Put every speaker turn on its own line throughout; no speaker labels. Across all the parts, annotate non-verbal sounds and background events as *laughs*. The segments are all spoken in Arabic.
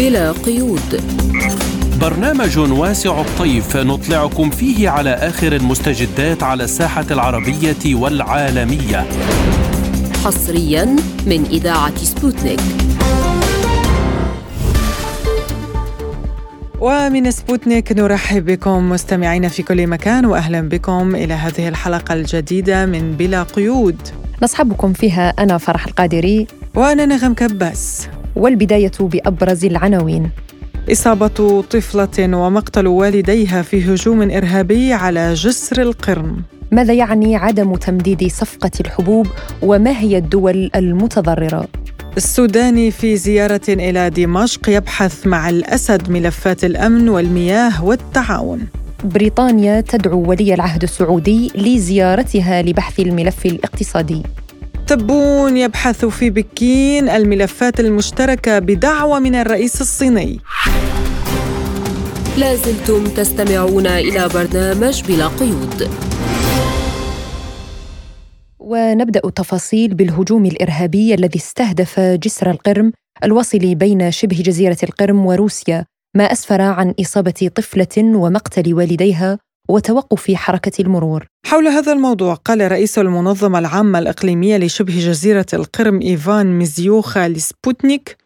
بلا قيود.
برنامج واسع الطيف نطلعكم فيه على آخر المستجدات على الساحة العربية والعالمية.
حصريا من إذاعة سبوتنيك.
ومن سبوتنيك نرحب بكم مستمعين في كل مكان واهلا بكم إلى هذه الحلقة الجديدة من بلا قيود.
نصحبكم فيها أنا فرح القادري.
وأنا نغم كباس.
والبداية بأبرز العناوين.
إصابة طفلة ومقتل والديها في هجوم إرهابي على جسر القرم
ماذا يعني عدم تمديد صفقة الحبوب وما هي الدول المتضررة؟
السوداني في زيارة إلى دمشق يبحث مع الأسد ملفات الأمن والمياه والتعاون.
بريطانيا تدعو ولي العهد السعودي لزيارتها لبحث الملف الاقتصادي.
تبون يبحث في بكين الملفات المشتركة بدعوة من الرئيس الصيني.
لازلتم تستمعون إلى برنامج بلا قيود.
ونبدأ التفاصيل بالهجوم الإرهابي الذي استهدف جسر القرم الواصل بين شبه جزيرة القرم وروسيا ما أسفر عن إصابة طفلة ومقتل والديها وتوقف حركة المرور.
حول هذا الموضوع قال رئيس المنظمة العامة الإقليمية لشبه جزيرة القرم إيفان ميزيوخا لسبوتنيك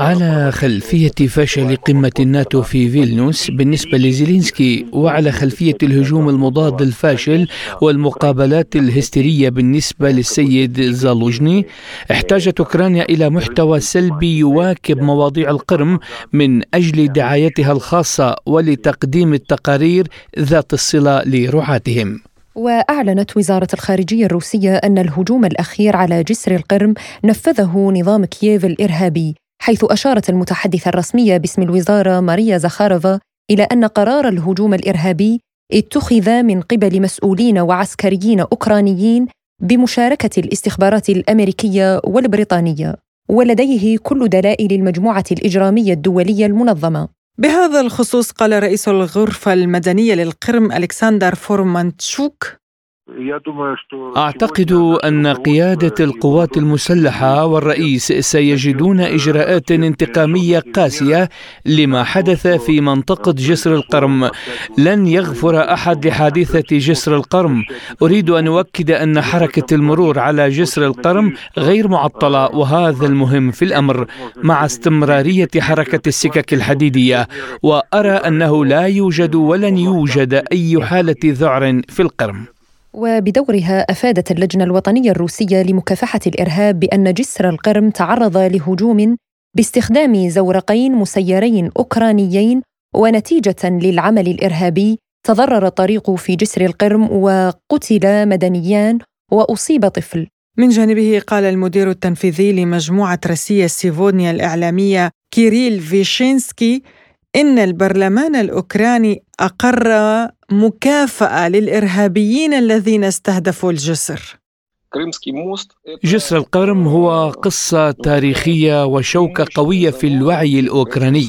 على خلفية فشل قمة الناتو في فيلنيوس بالنسبة لزيلينسكي وعلى خلفية الهجوم المضاد الفاشل والمقابلات الهستيرية بالنسبة للسيد زالوجني احتاجت أوكرانيا إلى محتوى سلبي يواكب مواضيع القرم من أجل دعايتها الخاصة ولتقديم التقارير ذات الصلة لرعاتهم.
وأعلنت وزارة الخارجية الروسية أن الهجوم الأخير على جسر القرم نفذه نظام كييف الإرهابي حيث أشارت المتحدثة الرسمية باسم الوزارة ماريا زخارفا إلى أن قرار الهجوم الإرهابي اتخذ من قبل مسؤولين وعسكريين أوكرانيين بمشاركة الاستخبارات الأمريكية والبريطانية ولديه كل دلائل المجموعة الإجرامية الدولية المنظمة.
بهذا الخصوص قال رئيس الغرفة المدنية للقرم ألكسندر فورمانتشوك
أعتقد أن قيادة القوات المسلحة والرئيس سيجدون إجراءات انتقامية قاسية لما حدث في منطقة جسر القرم. لن يغفر أحد لحادثة جسر القرم. أريد أن أؤكد أن حركة المرور على جسر القرم غير معطلة وهذا المهم في الأمر. مع استمرارية حركة السكك الحديدية وأرى أنه لا يوجد ولن يوجد أي حالة ذعر في القرم.
وبدورها أفادت اللجنة الوطنية الروسية لمكافحة الإرهاب بأن جسر القرم تعرض لهجوم باستخدام زورقين مسيرين أوكرانيين ونتيجة للعمل الإرهابي تضرر الطريق في جسر القرم وقتل مدنيان وأصيب طفل.
من جانبه قال المدير التنفيذي لمجموعة روسيا سيفودنيا الإعلامية كيريل فيشينسكي إن البرلمان الأوكراني أقر مكافأة للإرهابيين الذين استهدفوا الجسر.
جسر القرم هو قصة تاريخية وشوكة قوية في الوعي الأوكراني.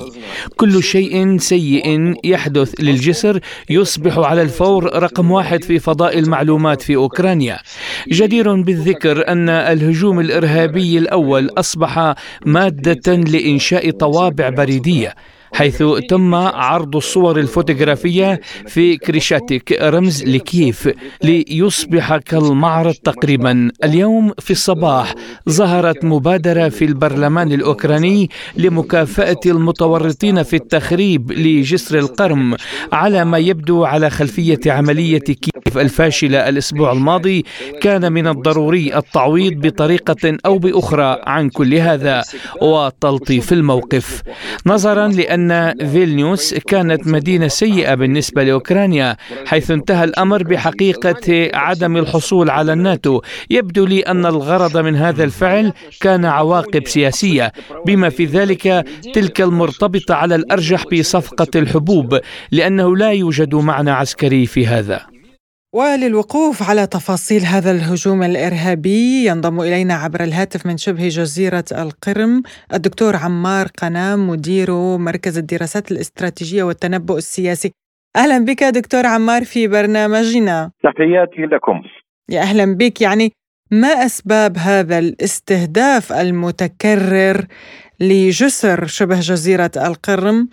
كل شيء سيء يحدث للجسر يصبح على الفور رقم واحد في فضاء المعلومات في أوكرانيا. جدير بالذكر أن الهجوم الإرهابي الأول أصبح مادة لإنشاء طوابع بريدية. حيث تم عرض الصور الفوتوغرافية في كريشاتيك رمز لكييف ليصبح كالمعرض تقريبا اليوم في الصباح. ظهرت مبادرة في البرلمان الأوكراني لمكافأة المتورطين في التخريب لجسر القرم على ما يبدو على خلفية عملية كييف الفاشلة الأسبوع الماضي. كان من الضروري التعويض بطريقة أو بأخرى عن كل هذا وتلطيف الموقف. نظرا لأن أن فيلنيوس كانت مدينة سيئة بالنسبة لأوكرانيا حيث انتهى الأمر بحقيقة عدم الحصول على الناتو. يبدو لي أن الغرض من هذا الفعل كان عواقب سياسية. بما في ذلك تلك المرتبطة على الأرجح بصفقة الحبوب لأنه لا يوجد معنى عسكري في هذا.
وللوقوف على تفاصيل هذا الهجوم الإرهابي ينضم إلينا عبر الهاتف من شبه جزيرة القرم الدكتور عمار قنام مدير مركز الدراسات الاستراتيجية والتنبؤ السياسي. أهلا بك دكتور عمار في برنامجنا.
تحياتي لكم.
يا أهلا بك يعني ما أسباب هذا الاستهداف المتكرر لجسر شبه جزيرة القرم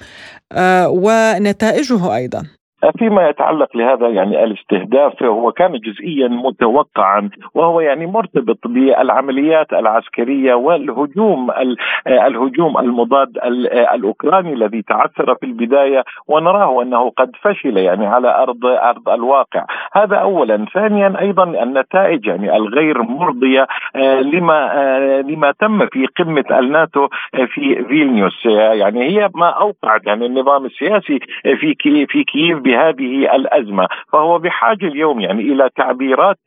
آه، ونتائجه أيضا
فيما يتعلق لهذا يعني الاستهداف هو كان جزئيا متوقعا وهو يعني مرتبط بالعمليات العسكرية والهجوم الهجوم المضاد الأوكراني الذي تعثر في البداية ونراه أنه قد فشل يعني على ارض أرض الواقع. هذا اولا. ثانيا أيضا النتائج يعني الغير مرضية آه، لما آه، لما تم في قمة الناتو في فيلنيوس. يعني هي ما أوقعت يعني النظام السياسي في في كييف بهذه الأزمة فهو بحاجة اليوم يعني إلى تعبيرات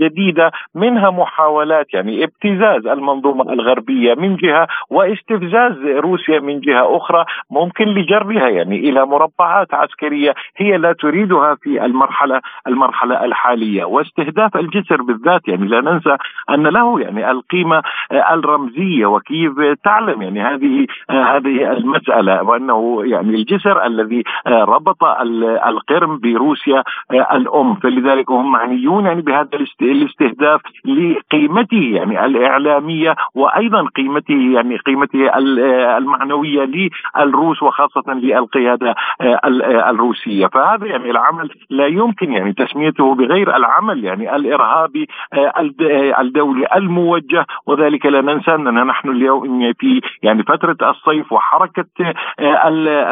جديدة منها محاولات يعني ابتزاز المنظومة الغربية من جهة واستفزاز روسيا من جهة أخرى ممكن لجرها يعني إلى مربعات عسكرية هي لا تريدها في المرحلة المرحلة الحالية. واستهداف الجسر بالذات يعني لا ننسى أن له يعني القيمة الرمزية وكيف تعلم يعني هذه هذه المسألة وأنه يعني الجسر الذي ربط ربط القرم بروسيا آه، الأم. فلذلك هم معنيون يعني بهذا الاستهداف لقيمته يعني الإعلامية وأيضا قيمته يعني قيمته آه، المعنوية للروس وخاصة للقيادة آه، الروسية. فهذا يعني العمل لا يمكن يعني تسميته بغير العمل يعني الإرهابي الدولي الموجه. وذلك لا ننسى أننا نحن اليوم في يعني فترة الصيف وحركة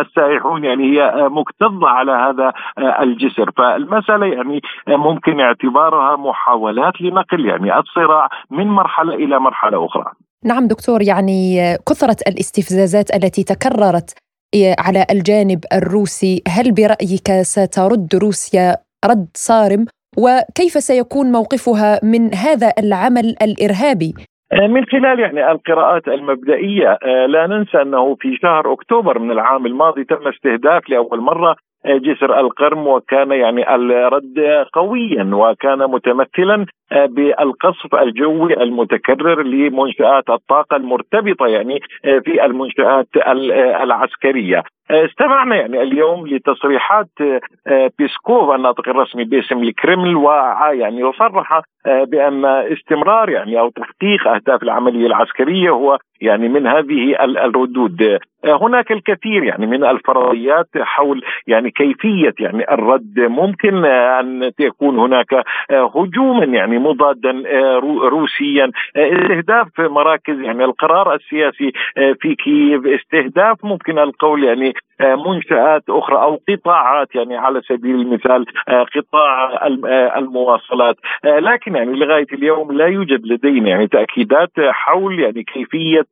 السائحون يعني هي مكتظه حض على هذا آه، الجسر. فالمسألة يعني آه، ممكن اعتبارها محاولات لنقل يعني الصراع من مرحلة إلى مرحلة أخرى.
نعم دكتور يعني كثرة الاستفزازات التي تكررت آه، على الجانب الروسي هل برأيك سترد روسيا رد صارم؟ وكيف سيكون موقفها من هذا العمل الإرهابي؟
من خلال يعني القراءات المبدئية لا ننسى أنه في شهر أكتوبر من العام الماضي تم استهداف لأول مرة جسر القرم وكان يعني الرد قويا وكان متمثلا بالقصف الجوي المتكرر لمنشآت الطاقة المرتبطة يعني في المنشآت العسكرية. استمعنا يعني اليوم لتصريحات بيسكوف الناطق الرسمي باسم الكرمل ويعني يصرح بأن استمرار يعني أو تحقيق أهداف العملية العسكرية هو يعني من هذه الردود. هناك الكثير يعني من الفرضيات حول يعني كيفية يعني الرد. ممكن أن يكون هناك هجوما يعني مضادا روسيا. استهداف مراكز يعني القرار السياسي في كييف. استهداف ممكن القول يعني منشآت أخرى أو قطاعات يعني على سبيل المثال قطاع المواصلات. لكن يعني لغاية اليوم لا يوجد لدينا يعني تأكيدات حول يعني كيفية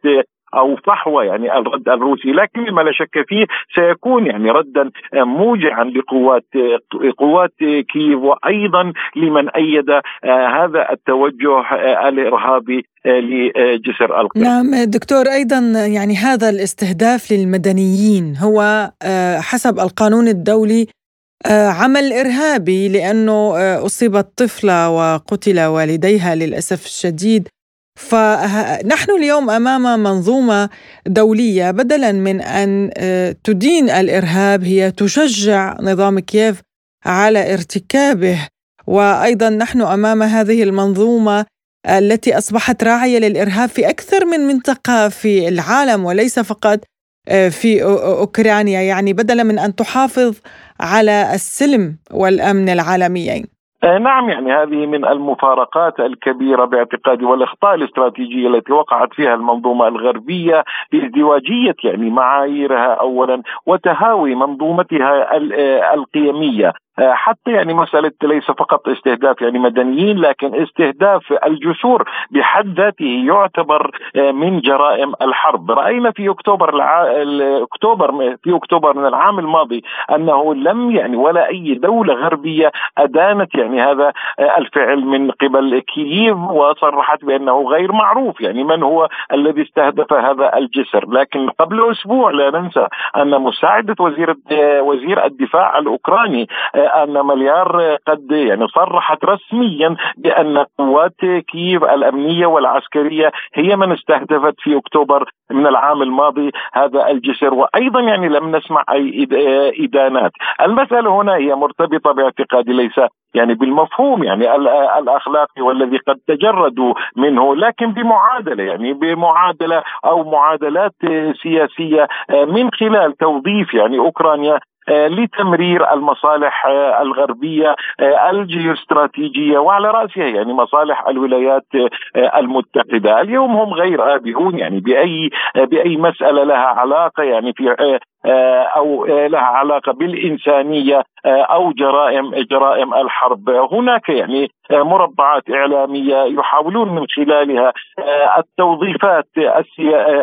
أو فحوى يعني الرد الروسي. لكن ما لا شك فيه سيكون يعني ردا موجعا لقوات قوات كييف. وأيضا لمن أيد هذا التوجه الارهابي لجسر القدس
نعم دكتور أيضا يعني هذا الاستهداف للمدنيين هو آه، حسب القانون الدولي آه، عمل إرهابي لأنه آه، أصيبت طفلة وقتل والديها للأسف الشديد. فنحن اليوم أمام منظومة دولية بدلا من أن آه، تدين الإرهاب هي تشجع نظام كييف على ارتكابه. وأيضا نحن أمام هذه المنظومة التي أصبحت راعية للإرهاب في أكثر من منطقة في العالم وليس فقط آه، في أوكرانيا. يعني بدلا من أن تحافظ على السلم والأمن العالميين.
نعم يعني هذه من المفارقات الكبيرة باعتقادي والإخطاء الاستراتيجية التي وقعت فيها المنظومة الغربية بازدواجيه يعني معاييرها اولا وتهاوي منظومتها آه، القيمية. آه، حتى يعني مسألة ليس فقط استهداف يعني مدنيين لكن استهداف الجسور بحد ذاته يعتبر آه، من جرائم الحرب. رأينا في أكتوبر الع... أكتوبر في أكتوبر من العام الماضي أنه لم يعني ولا أي دولة غربية أدانت يعني هذا آه، الفعل من قبل كييف وصرحت بأنه غير معروف يعني من هو الذي استهدف هذا الجسر. لكن قبل أسبوع لا ننسى أن مساعدة وزير وزير الدفاع الأوكراني أن مليار قد يعني صرحت رسميا بان قوات كييف الأمنية والعسكرية هي من استهدفت في أكتوبر من العام الماضي هذا الجسر. وأيضا يعني لم نسمع أي إدانات. المسألة هنا هي مرتبطة باعتقادي ليس يعني بالمفهوم يعني الأخلاقي والذي قد تجردوا منه لكن بمعادلة يعني بمعادلة أو معادلات سياسية من خلال توظيف يعني أوكرانيا لتمرير المصالح آه، الغربية آه، الجيوستراتيجية وعلى رأسها يعني مصالح الولايات المتحدة، اليوم هم غير آبهون يعني بأي بأي مسألة لها علاقة يعني في أو لها علاقة بالإنسانية أو جرائم جرائم الحرب. هناك يعني مربعات إعلامية يحاولون من خلالها التوظيفات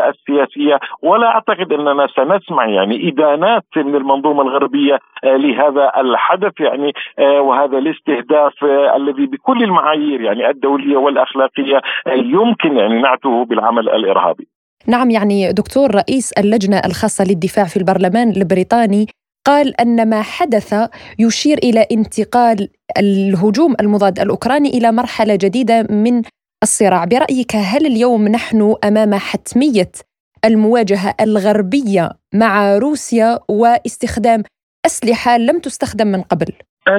السياسية. ولا أعتقد أننا سنسمع يعني إدانات من المنظومة الغربية لهذا الحدث يعني وهذا الاستهداف الذي بكل المعايير يعني الدولية والأخلاقية يمكن يعني نعته بالعمل الإرهابي.
نعم يعني دكتور رئيس اللجنة الخاصة للدفاع في البرلمان البريطاني قال أن ما حدث يشير إلى انتقال الهجوم المضاد الأوكراني إلى مرحلة جديدة من الصراع برأيك هل اليوم نحن أمام حتمية المواجهة الغربية مع روسيا واستخدام أسلحة لم تستخدم من قبل؟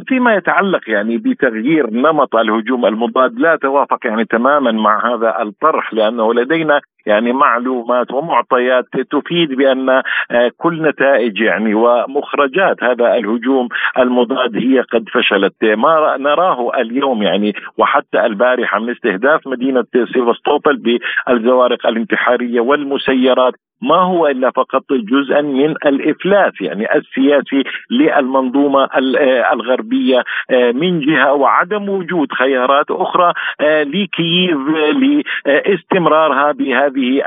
فيما يتعلق يعني بتغيير نمط الهجوم المضاد لا توافق يعني تماما مع هذا الطرح لأنه لدينا يعني معلومات ومعطيات تفيد بأن آه، كل نتائج يعني ومخرجات هذا الهجوم المضاد هي قد فشلت. ما نراه اليوم يعني وحتى البارحة من استهداف مدينة سيفاستوبول بالزوارق الانتحارية والمسيرات ما هو إلا فقط جزءا من الإفلاس يعني السياسي للمنظومة آه، الغربية آه، من جهة وعدم وجود خيارات أخرى لكييف لاستمرارها بهذه هذه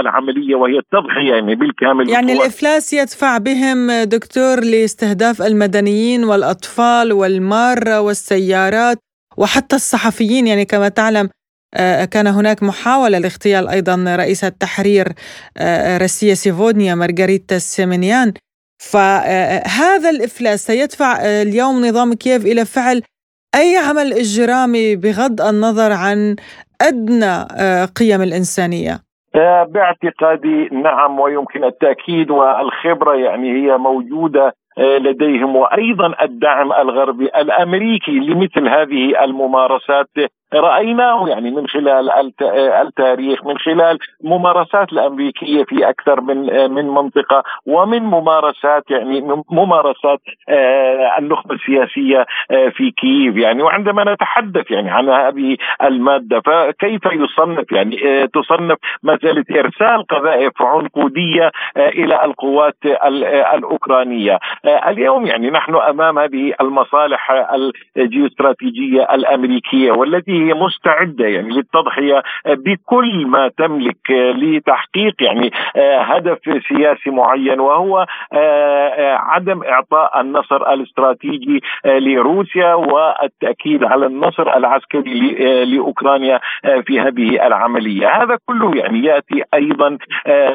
العملية وهي التضحية يعني بالكامل
يعني الإفلاس يدفع بهم دكتور لاستهداف المدنيين والأطفال والمارة والسيارات وحتى الصحفيين يعني كما تعلم آه، كان هناك محاولة لاغتيال أيضا رئيسة تحرير آه، روسيا سيفودنيا مارغريتا سيمونيان. فهذا الإفلاس سيدفع اليوم نظام كييف إلى فعل أي عمل إجرامي بغض النظر عن أدنى آه، قيم الإنسانية.
باعتقادي نعم ويمكن التأكيد والخبرة يعني هي موجودة آه، لديهم. وأيضا الدعم الغربي الأمريكي لمثل هذه الممارسات رأيناه يعني من خلال التاريخ من خلال ممارسات الأمريكية في أكثر من من منطقة ومن ممارسات يعني ممارسات آه، النخبة السياسية آه، في كييف يعني. وعندما نتحدث يعني عن هذه المادة فكيف يصنف يعني آه، تصنف مسألة إرسال قذائف عنقودية إلى القوات الأوكرانية؟ اليوم يعني نحن أمام هذه المصالح الجيوستراتيجية الأمريكية والتي هي مستعدة يعني للتضحية بكل ما تملك لتحقيق يعني آه، هدف سياسي معين وهو آه، آه، عدم إعطاء النصر الاستراتيجي لروسيا والتأكيد على النصر العسكري لأوكرانيا في هذه العملية، هذا كله يعني يأتي أيضا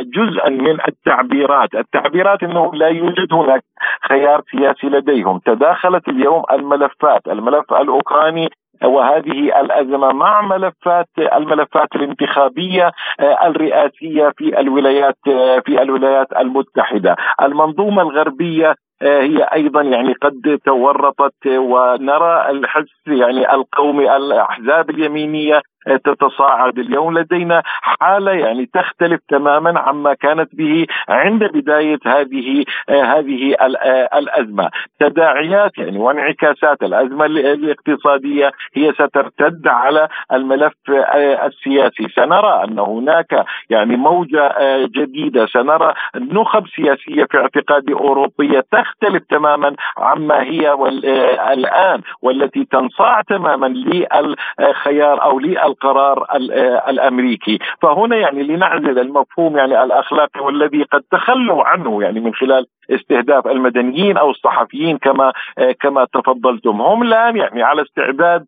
جزءا من التعبيرات، التعبيرات إنه لا يوجد هناك خيار سياسي لديهم، تداخلت اليوم الملفات، الملف الأوكراني وهذه الأزمة مع ملفات الملفات الانتخابية آه، الرئاسية في الولايات آه، في الولايات المتحدة، المنظومة الغربية آه، هي أيضا يعني قد تورطت ونرى الحس يعني القومي الأحزاب اليمينية تتصاعد اليوم لدينا حالة يعني تختلف تماما عما كانت به عند بداية هذه هذه الأزمة. تداعيات يعني وانعكاسات. الأزمة الاقتصادية هي سترتد على الملف السياسي. سنرى أن هناك يعني موجة جديدة. سنرى نخب سياسية في اعتقادي أوروبية تختلف تماما عما هي الآن والتي تنصاع تماما للخيار أو لل القرار الأمريكي. فهنا يعني لنعزل المفهوم يعني الأخلاقي والذي قد تخلوا عنه يعني من خلال استهداف المدنيين أو الصحفيين كما كما تفضلتم. هم الان يعني على استعداد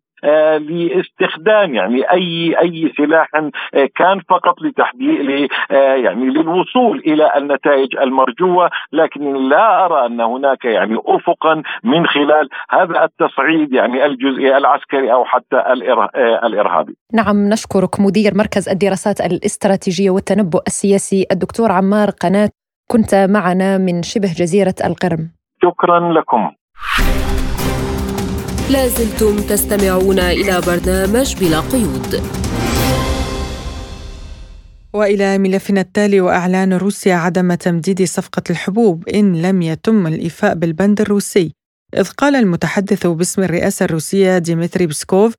لاستخدام يعني أي أي سلاح كان فقط لتحديد يعني للوصول إلى النتائج المرجوة لكن لا أرى أن هناك يعني افقا من خلال هذا التصعيد يعني الجزئي العسكري أو حتى الإرهابي.
نعم نشكرك مدير مركز الدراسات الاستراتيجية والتنبؤ السياسي الدكتور عمار قناة كنت معنا من شبه جزيرة القرم.
شكرا لكم.
لازلتم تستمعون إلى برنامج بلا قيود.
وإلى ملفنا التالي وإعلان روسيا عدم تمديد صفقة الحبوب إن لم يتم الإيفاء بالبند الروسي إذ قال المتحدث باسم الرئاسة الروسية ديمتري بسكوف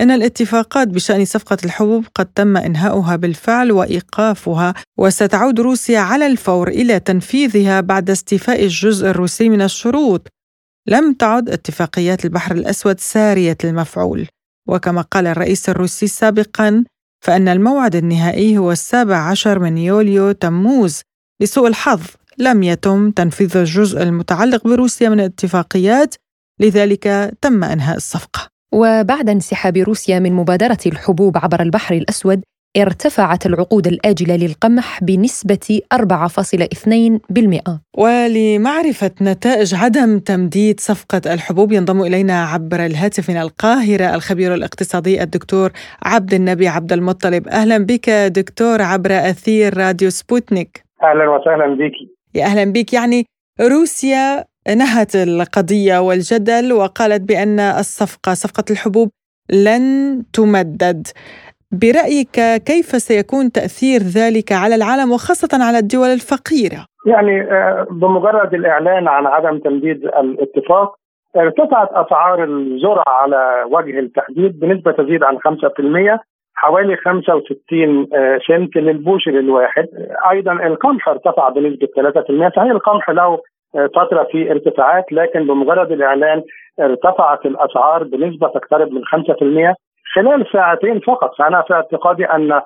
إن الاتفاقات بشأن صفقة الحبوب قد تم إنهاؤها بالفعل وإيقافها وستعود روسيا على الفور إلى تنفيذها بعد استيفاء الجزء الروسي من الشروط لم تعد اتفاقيات البحر الأسود سارية المفعول. وكما قال الرئيس الروسي سابقا فأن الموعد النهائي هو السابع عشر من يوليو تموز. لسوء الحظ لم يتم تنفيذ الجزء المتعلق بروسيا من الاتفاقيات لذلك تم إنهاء الصفقة.
وبعد انسحاب روسيا من مبادرة الحبوب عبر البحر الأسود ارتفعت العقود الآجلة للقمح بنسبة 4.2%
ولمعرفة نتائج عدم تمديد صفقة الحبوب ينضم إلينا عبر الهاتف من القاهرة الخبير الاقتصادي الدكتور عبد النبي عبد المطلب. أهلا بك دكتور عبر أثير راديو سبوتنيك.
أهلا وسهلا بك.
يا أهلا بك. يعني روسيا نهت القضية والجدل وقالت بأن الصفقة صفقة الحبوب لن تمدد. برأيك كيف سيكون تأثير ذلك على العالم وخاصة على الدول الفقيرة؟
يعني آه، بمجرد الإعلان عن عدم تمديد الاتفاق ارتفعت أسعار الذرة على وجه التحديد بنسبة تزيد عن 5% حوالي 65 آه، سنت للبوشر الواحد أيضا القمح ارتفع بنسبة 3% صحيح القمح له آه، فترة في ارتفاعات لكن بمجرد الإعلان ارتفعت الأسعار بنسبة تقترب من 5% خلال ساعتين فقط. فأنا في اعتقادي أن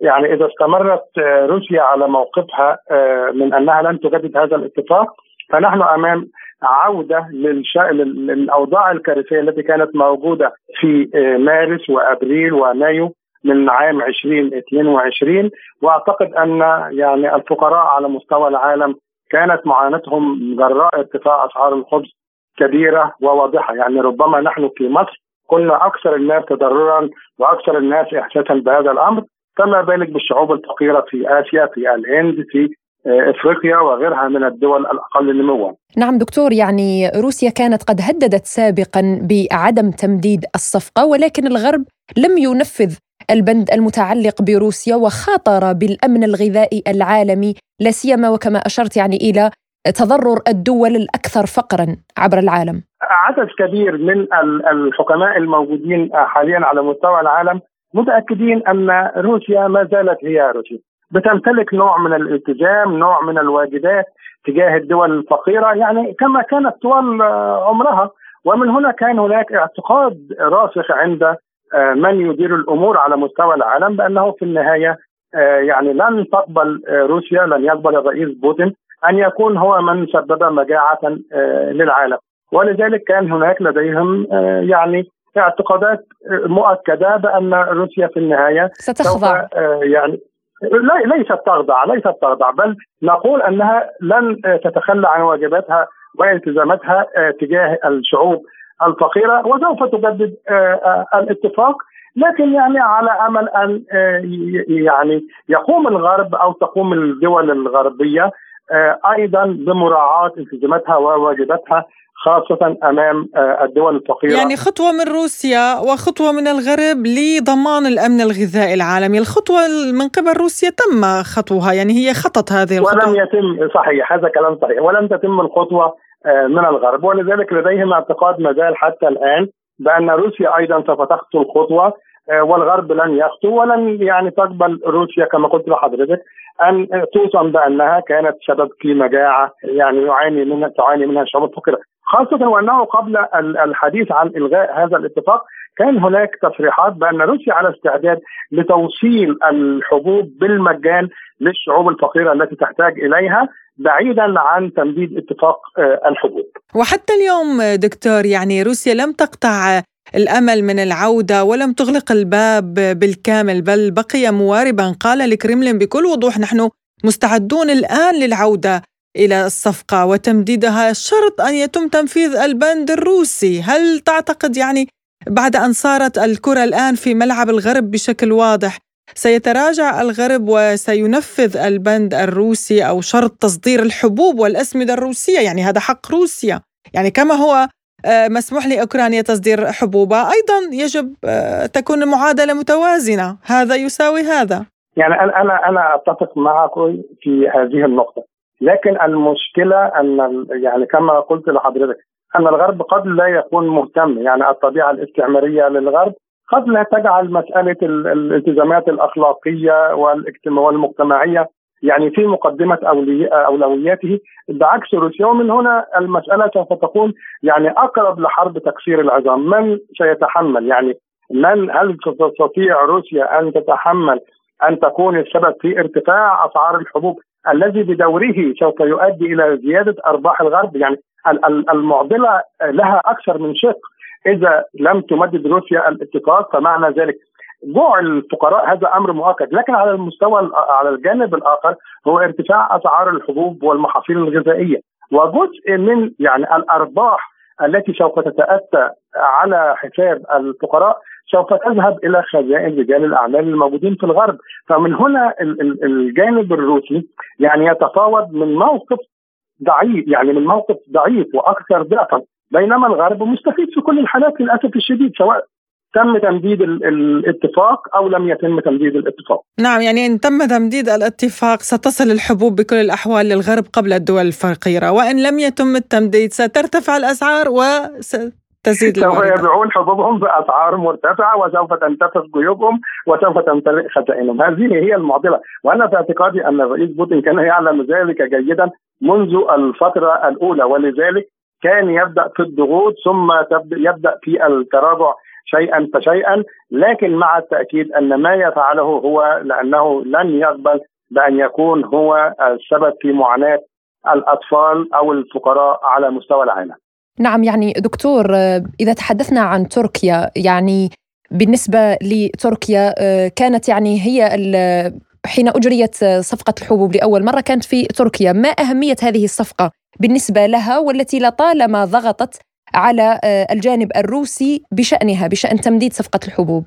يعني إذا استمرت روسيا على موقفها آه، من أنها لن تجدد هذا الاتفاق فنحن أمام عودة للأوضاع الكارثية التي كانت موجودة في آه، مارس وأبريل ومايو من عام 2022 وأعتقد أن يعني الفقراء على مستوى العالم كانت معاناتهم جراء ارتفاع أسعار الخبز كبيرة وواضحة. يعني ربما نحن في مصر كنا أكثر الناس تضررا وأكثر الناس احساسا بهذا الأمر فما بالك بالشعوب الفقيرة في آسيا في الهند في آه، إفريقيا وغيرها من الدول الأقل نموا.
نعم دكتور يعني روسيا كانت قد هددت سابقا بعدم تمديد الصفقة ولكن الغرب لم ينفذ البند المتعلق بروسيا وخاطر بالأمن الغذائي العالمي لا سيما وكما أشرت يعني إلى تضرر الدول الأكثر فقرا عبر العالم.
عدد كبير من الحكماء الموجودين حاليا على مستوى العالم متأكدين أن روسيا ما زالت هي روسيا. بتمتلك نوع من الالتزام نوع من الواجبات تجاه الدول الفقيرة يعني كما كانت طوال عمرها. ومن هنا كان هناك اعتقاد راسخ عند آه، من يدير الأمور على مستوى العالم بأنه في النهاية آه، يعني لن تقبل آه، روسيا لن يقبل الرئيس بوتين. أن يكون هو من سبب مجاعة للعالم. ولذلك كان هناك لديهم آه، يعني اعتقادات مؤكدة بأن روسيا في النهاية
ستخضع.
آه، يعني ليست تخضع ليست تخضع بل نقول أنها لن تتخلى عن واجباتها والتزاماتها آه، تجاه الشعوب الفقيرة وسوف تجدد الاتفاق. لكن يعني على أمل أن يعني يقوم الغرب أو تقوم الدول الغربية أيضا بمراعاة التزاماتها وواجباتها خاصة أمام آه، الدول الفقيرة.
يعني خطوة من روسيا وخطوة من الغرب لضمان الأمن الغذائي العالمي. الخطوة من قبل روسيا تم خطوها يعني هي خطت هذه الخطوة.
ولم يتم صحيح هذا كلام صحيح. ولم تتم الخطوة آه، من الغرب. ولذلك لديهم اعتقاد ما زال حتى الآن بأن روسيا أيضا سوف تخطو الخطوة. آه، والغرب لن يخطو ولن يعني تقبل روسيا كما قلت لحضرتك. أن توصم بأنها كانت سبب في مجاعة يعني يعاني منها تعاني منها الشعوب الفقيره خاصة وأنه قبل الحديث عن إلغاء هذا الاتفاق كان هناك تصريحات بأن روسيا على استعداد لتوصيل الحبوب بالمجان للشعوب الفقيرة التي تحتاج إليها. بعيدا عن تمديد اتفاق آه، الحبوب
وحتى اليوم دكتور يعني روسيا لم تقطع الأمل من العودة ولم تغلق الباب بالكامل بل بقي مواربا. قال الكرملين بكل وضوح نحن مستعدون الآن للعودة إلى الصفقة وتمديدها. شرط أن يتم تنفيذ البند الروسي، هل تعتقد يعني بعد أن صارت الكرة الآن في ملعب الغرب بشكل واضح سيتراجع الغرب وسينفذ البند الروسي أو شرط تصدير الحبوب والأسمدة الروسية، يعني هذا حق روسيا، يعني كما هو آه، مسموح لأوكرانيا تصدير حبوبها، أيضا يجب آه، تكون المعادلة متوازنة، هذا يساوي هذا.
يعني أنا أنا أنا أتفق معكم في هذه النقطة، لكن المشكلة أن يعني كما قلت لحضرتك أن الغرب قد لا يكون مهتم. يعني الطبيعة الاستعمارية للغرب قد لا تجعل مسألة الالتزامات الأخلاقية والمجتمعية يعني في مقدمة أولوياته. بعكس روسيا ومن هنا المسألة سوف تكون يعني أقرب لحرب تكسير العظام. من سيتحمل؟ يعني من؟ هل تستطيع روسيا أن تتحمل أن تكون السبب في ارتفاع أسعار الحبوب الذي بدوره سوف يؤدي إلى زيادة أرباح الغرب؟ يعني المعضلة لها أكثر من شق. إذا لم تمدد روسيا الاتفاق فمعنى ذلك جوع الفقراء هذا أمر مؤكد. لكن على المستوى على الجانب الآخر هو ارتفاع أسعار الحبوب والمحاصيل الغذائية. وجزء من يعني الأرباح التي سوف تتأتى على حساب الفقراء سوف تذهب إلى خزائن رجال الأعمال الموجودين في الغرب. فمن هنا الجانب الروسي يعني يتفاوض من موقف ضعيف يعني من موقف ضعيف وأكثر ضعفا. بينما الغرب مستفيد في كل الحالات للأسف الشديد سواء تم تمديد الاتفاق أو لم يتم تمديد الاتفاق.
نعم يعني إن تم تمديد الاتفاق ستصل الحبوب بكل الأحوال للغرب قبل الدول الفقيره وإن لم يتم التمديد سترتفع الأسعار وستزيد
سوف يبيعون حبوبهم بأسعار مرتفعة وسوف تنتفخ جيوبهم وسوف تمتلئ خزائنهم، هذه هي المعضلة، وأنا في اعتقادي أن الرئيس بوتين كان يعلم ذلك جيدا منذ الفترة الأولى ولذلك كان يبدأ في الضغوط ثم يبدأ في التراجع شيئا فشيئا لكن مع التأكيد أن ما يفعله هو لأنه لن يقبل بأن يكون هو السبب في معاناة الأطفال أو الفقراء على مستوى العالم.
نعم يعني دكتور إذا تحدثنا عن تركيا يعني بالنسبة لتركيا كانت يعني هي حين أجريت صفقة الحبوب لأول مرة كانت في تركيا، ما أهمية هذه الصفقة بالنسبة لها والتي لطالما ضغطت على آه، الجانب الروسي بشأنها بشأن تمديد صفقة الحبوب.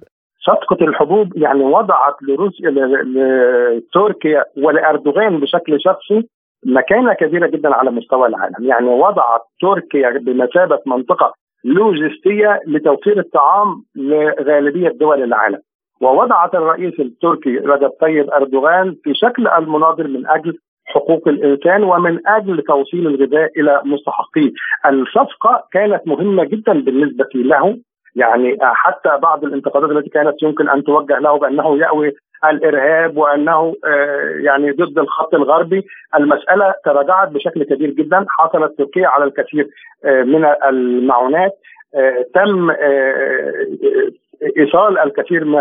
صفقة الحبوب يعني وضعت لروسيا لتركيا ولأردوغان بشكل شخصي مكانة كبيرة جدا على مستوى العالم. يعني وضعت تركيا بمثابة منطقة لوجستية لتوفير الطعام لغالبية دول العالم. ووضعت الرئيس التركي رجب طيب أردوغان في شكل المناظر من أجل حقوق الإنسان ومن أجل توصيل الغذاء إلى مستحقيه. الصفقة كانت مهمة جدا بالنسبة له يعني حتى بعض الانتقادات التي كانت يمكن أن توجه له بأنه يأوي الإرهاب وأنه آه، يعني ضد الخط الغربي المسألة تراجعت بشكل كبير جدا حصلت تركيا على الكثير آه، من المعونات آه، تم إيصال الكثير من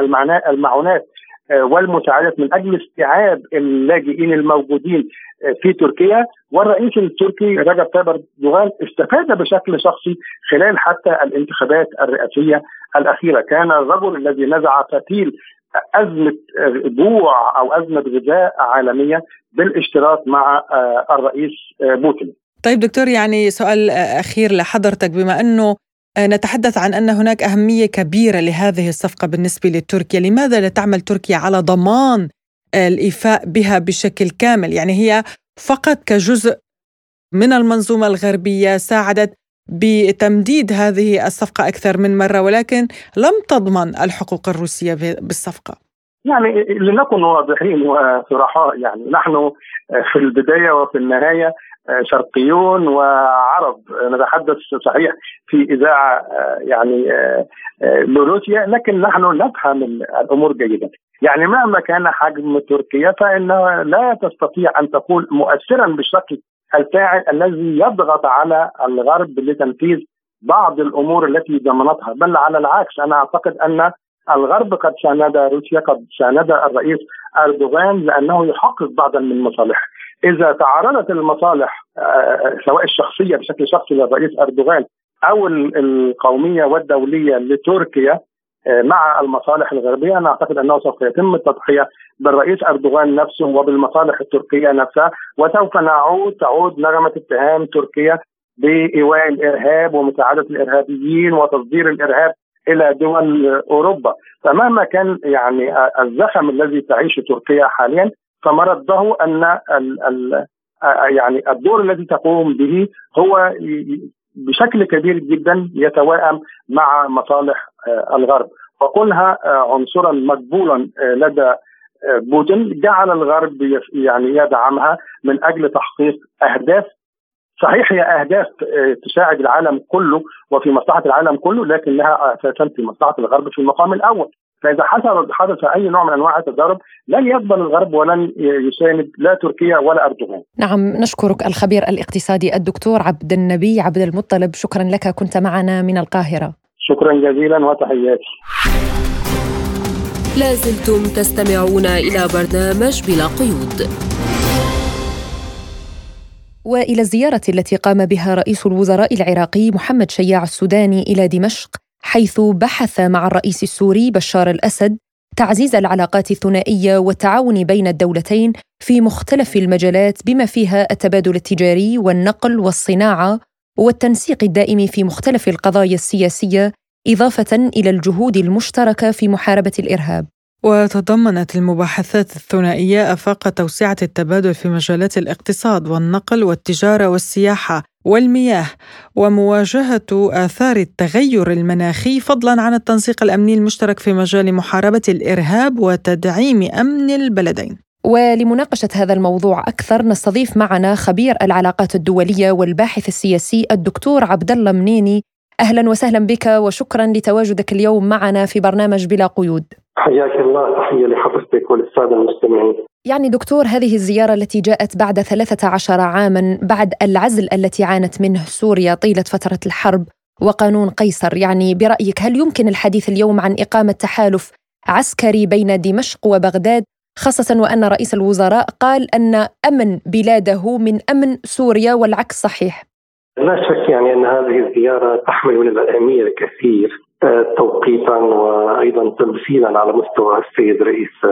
المعونات والمساعدات من أجل استيعاب اللاجئين الموجودين آه، في تركيا. والرئيس التركي رجب طيب أردوغان استفاد بشكل شخصي خلال حتى الانتخابات الرئاسية الأخيرة. كان الرجل الذي نزع فتيل أزمة آه، جوع أو أزمة غذاء عالمية بالاشتراك مع الرئيس بوتين.
طيب دكتور يعني سؤال أخير لحضرتك. بما آه، نتحدث عن أن هناك أهمية كبيرة لهذه الصفقة بالنسبة لتركيا، لماذا لا تعمل تركيا على ضمان الإيفاء بها بشكل كامل؟ يعني هي فقط كجزء من المنظومة الغربية ساعدت بتمديد هذه الصفقة أكثر من مرة ولكن لم تضمن الحقوق الروسية بالصفقة.
يعني لنكن واضحين وصرحاء يعني نحن في البداية وفي النهاية شرقيون وعرب. نتحدث صحيح في إذاعة يعني لروسيا لكن نحن نفهم الأمور جيدا. يعني مهما كان حجم تركيا فانها لا تستطيع أن تكون مؤثرا بالشكل الفاعل الذي يضغط على الغرب لتنفيذ بعض الأمور التي ضمنتها. بل على العكس أنا أعتقد أن الغرب قد ساند روسيا قد ساند الرئيس أردوغان لأنه يحقق بعضا من مصالحه. إذا تعارضت المصالح آه، سواء الشخصية بشكل شخصي للرئيس أردوغان أو القومية والدولية لتركيا آه، مع المصالح الغربية أنا أعتقد أنه سوف يتم التضحية بالرئيس أردوغان نفسه وبالمصالح التركية نفسها وسوف نعود تعود نغمة اتهام تركيا بإيواء الإرهاب ومساعدة الإرهابيين وتصدير الإرهاب إلى دول أوروبا. فمهما كان يعني الزخم الذي تعيشه تركيا حاليا فمرده أن ال ال يعني الدور الذي تقوم به هو بشكل كبير جدا يتوائم مع مصالح الغرب. وكونها عنصرا مقبولا لدى بوتين جعل الغرب يعني يدعمها من أجل تحقيق أهداف صحيح هي أهداف آه، تساعد العالم كله وفي مصلحة العالم كله لكنها أساسا في مصلحة الغرب في المقام الأول فإذا حصل حدث أي نوع من أنواع التضارب لن يقبل الغرب ولن يساند لا تركيا ولا أردوغان.
نعم نشكرك الخبير الاقتصادي الدكتور عبد النبي عبد المطلب شكرا لك كنت معنا من القاهرة.
شكرا جزيلا وتحياتي.
لازلتم تستمعون إلى برنامج بلا قيود.
وإلى الزيارة التي قام بها رئيس الوزراء العراقي محمد شياع السوداني إلى دمشق حيث بحث مع الرئيس السوري بشار الأسد تعزيز العلاقات الثنائية والتعاون بين الدولتين في مختلف المجالات بما فيها التبادل التجاري والنقل والصناعة والتنسيق الدائم في مختلف القضايا السياسية إضافة إلى الجهود المشتركة في محاربة الإرهاب.
وتضمنت المباحثات الثنائية آفاق توسعة التبادل في مجالات الاقتصاد والنقل والتجارة والسياحة والمياه ومواجهة آثار التغير المناخي فضلا عن التنسيق الأمني المشترك في مجال محاربة الإرهاب وتدعيم أمن البلدين.
ولمناقشة هذا الموضوع أكثر نستضيف معنا خبير العلاقات الدولية والباحث السياسي الدكتور عبد الله منيني أهلا وسهلا بك وشكرا لتواجدك اليوم معنا في برنامج بلا قيود.
حياك الله تحية لحضرتك وللسادة المستمعين.
يعني دكتور هذه الزيارة التي جاءت بعد 13 عاما بعد العزل التي عانت منه سوريا طيلة فترة الحرب وقانون قيصر. يعني برأيك هل يمكن الحديث اليوم عن إقامة تحالف عسكري بين دمشق وبغداد خاصة وأن رئيس الوزراء قال أن أمن بلاده من أمن سوريا والعكس صحيح؟
لا شك يعني أن هذه الزيارة تحمل من الأهمية الكثير توقيتا وأيضا تمثيلا على مستوى السيد رئيس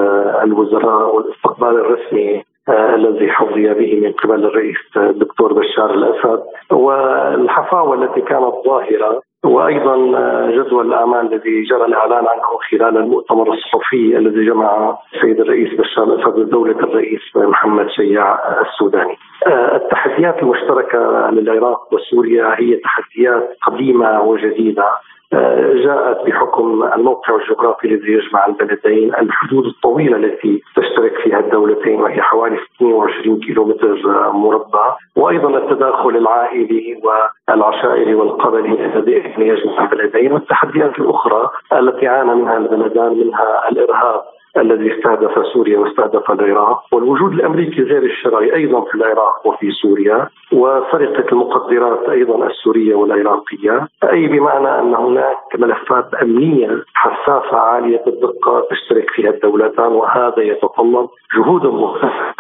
الوزراء والاستقبال الرسمي آه، الذي حظي به من قبل الرئيس الدكتور بشار الأسد. والحفاوة التي كانت ظاهرة وأيضا آه، جدول الأعمال الذي جرى الإعلان عنه خلال المؤتمر الصحفي الذي جمع السيد الرئيس بشار الأسد ودوله الرئيس محمد شياع السوداني. آه، التحديات المشتركة للعراق وسوريا هي تحديات قديمة وجديدة جاءت بحكم الموقع الجغرافي الذي يجمع البلدين الحدود الطويلة التي تشترك فيها الدولتين وهي حوالي 22 كيلومتر مربع. وأيضا التداخل العائلي والعشائري والقبلي الذي يجمع البلدين والتحديات الأخرى التي عانى منها البلدان منها الإرهاب. الذي استهدف سوريا واستهدف العراق والوجود الأمريكي غير الشرعي أيضا في العراق وفي سوريا وسرقه المقدرات أيضا السورية والعراقية أي بمعنى أن هناك ملفات أمنية حساسة عالية الدقة تشترك فيها الدولتان وهذا يتطلب جهود مختلفه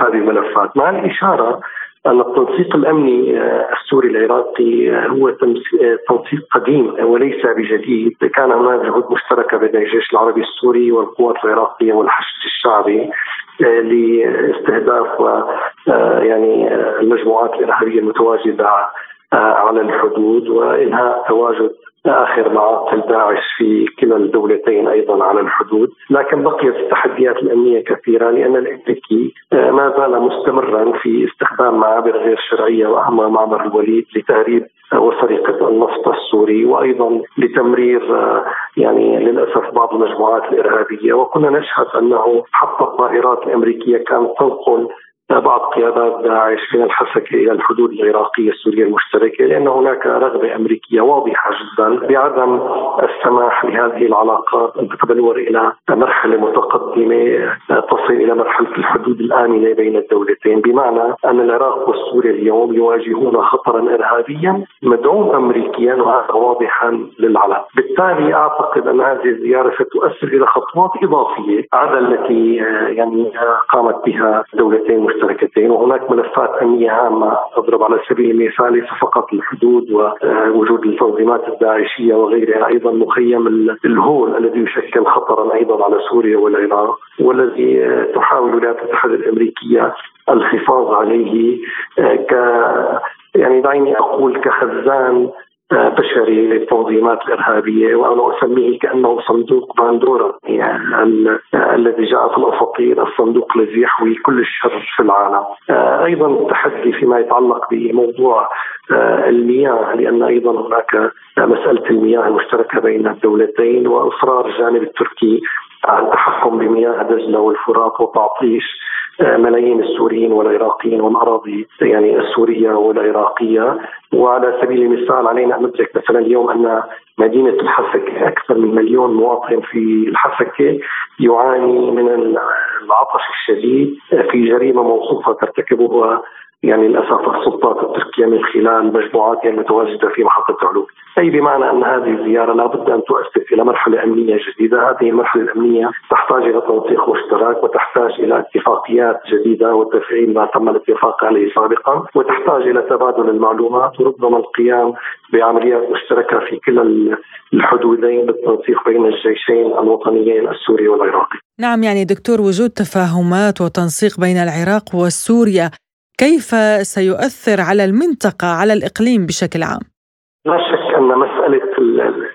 *laughs* هذه الملفات. مع الإشارة أن التنسيق الأمني آه، السوري العراقي آه، هو آه، تنسيق قديم وليس بجديد. كان هناك جهود مشتركة بين الجيش العربي السوري والقوات العراقية والحشد الشعبي لاستهداف يعني المجموعات الإرهابية المتواجدة على الحدود وإنهاء تواجد آخر معاقل داعش في كلا الدولتين أيضا على الحدود، لكن بقيت التحديات الأمنية كثيرة لأن الامريكي آه، ما زال مستمرا في استخدام معابر غير شرعية واهمها معبر الوليد لتهريب وسرقة النفط السوري وأيضا لتمرير آه، يعني للأسف بعض المجموعات الإرهابية. وكنا نشهد أنه حتى الطائرات الأمريكية كانت تنقل بعض قيادات داعش من الحسكة إلى الحدود العراقية السورية المشتركة لأن هناك رغبة أمريكية واضحة جدا بعدم السماح لهذه العلاقات أن تتبلور إلى مرحلة متقدمة تصل إلى مرحلة الحدود الآمنة بين الدولتين بمعنى أن العراق وسوريا اليوم يواجهون خطرا إرهابيا مدعوم أمريكيا وهذا واضحا للعلن. بالتالي أعتقد أن هذه الزيارة ستؤثر إلى خطوات إضافية على التي يعني قامت بها دولتين مشتركة المشتركتين وهناك ملفات أمنية هامه اضرب على سبيل المثال فقط الحدود ووجود التنظيمات الداعشية وغيرها. أيضا مخيم الهول الذي يشكل خطرا أيضا على سوريا والعراق والذي تحاول الولايات المتحدة الأمريكية الحفاظ عليه ك يعني دعيني أقول كخزان بشري للتنظيمات الإرهابية وأنا أسميه كأنه صندوق باندورا يعني الذي جاء في الافقين الصندوق الذي يحوي كل الشر في العالم. أيضا التحدي فيما يتعلق بموضوع المياه لأن أيضا هناك مسألة المياه المشتركة بين الدولتين وإصرار الجانب التركي التحكم بمياه دجله والفرات وتعطيش ملايين السوريين والعراقيين والأراضي يعني السورية والعراقية. وعلى سبيل المثال علينا أن ندرك مثلا اليوم أن مدينة الحسكه أكثر من مليون مواطن في الحسكه يعاني من العطش الشديد في جريمة موصوفه ترتكبها يعني للأسف السلطات التركية من خلال مجموعاتها المتواجده في محطة علوم، أي بمعنى أن هذه الزيارة لابد أن تؤسس إلى مرحلة أمنية جديدة، هذه المرحلة الأمنية تحتاج إلى تنسيق مشترك وتحتاج إلى اتفاقيات جديدة وتفعيل ما تم الاتفاق عليه سابقا، وتحتاج إلى تبادل المعلومات وربما القيام بعمليات مشتركة في كلا الحدودين بالتنسيق بين الجيشين الوطنيين السوري والعراقي.
نعم يعني دكتور وجود تفاهمات وتنسيق بين العراق وسوريا كيف سيؤثر على المنطقة على الإقليم بشكل عام؟
لا شك أن مسألة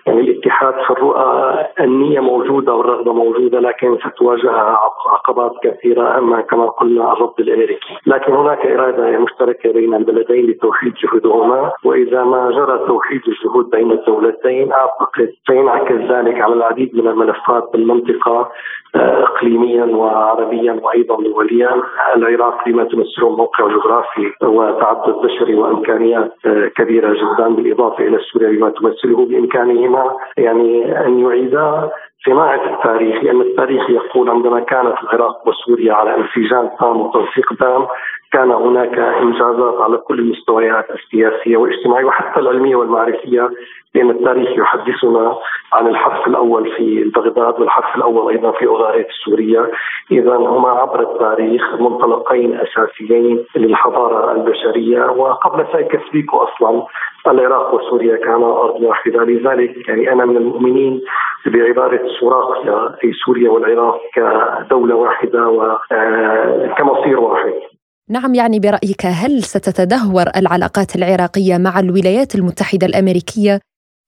يعني الاتحاد في الرؤى النية موجودة والرغبة موجودة لكن ستواجهها عقبات كثيرة أما كما قلنا الرد الأمريكي، لكن هناك إرادة مشتركة بين البلدين لتوحيد جهودهما وإذا ما جرى توحيد الجهود بين الدولتين أعتقد سينعكس ذلك على العديد من الملفات بالمنطقة آه، اقليميا وعربيا وأيضا دوليا، العراق لما تمثله موقع جغرافي وتعدد بشري وإمكانيات كبيرة جدا بالإضافة إلى سوريا بما تمثله بإمكانهما. يعني أن يعيدا صناعة التاريخ لأن التاريخ يقول عندما كانت العراق وسوريا على انسجام تام وتنسيق تام كان هناك إنجازات على كل المستويات السياسية والاجتماعية وحتى العلمية والمعرفية لأن التاريخ يحدثنا عن الحرف الأول في بغداد والحرف الأول أيضا في أوغاريت سوريا، اذا هما عبر التاريخ منطلقين أساسيين للحضارة البشرية وقبل سايكس بيكو أصلا العراق وسوريا كانا أرض واحدة لذلك يعني أنا من المؤمنين بعبارة سوراقيا في سوريا والعراق كدولة واحدة وكمصير واحد.
نعم يعني برأيك هل ستتدهور العلاقات العراقية مع الولايات المتحدة الأمريكية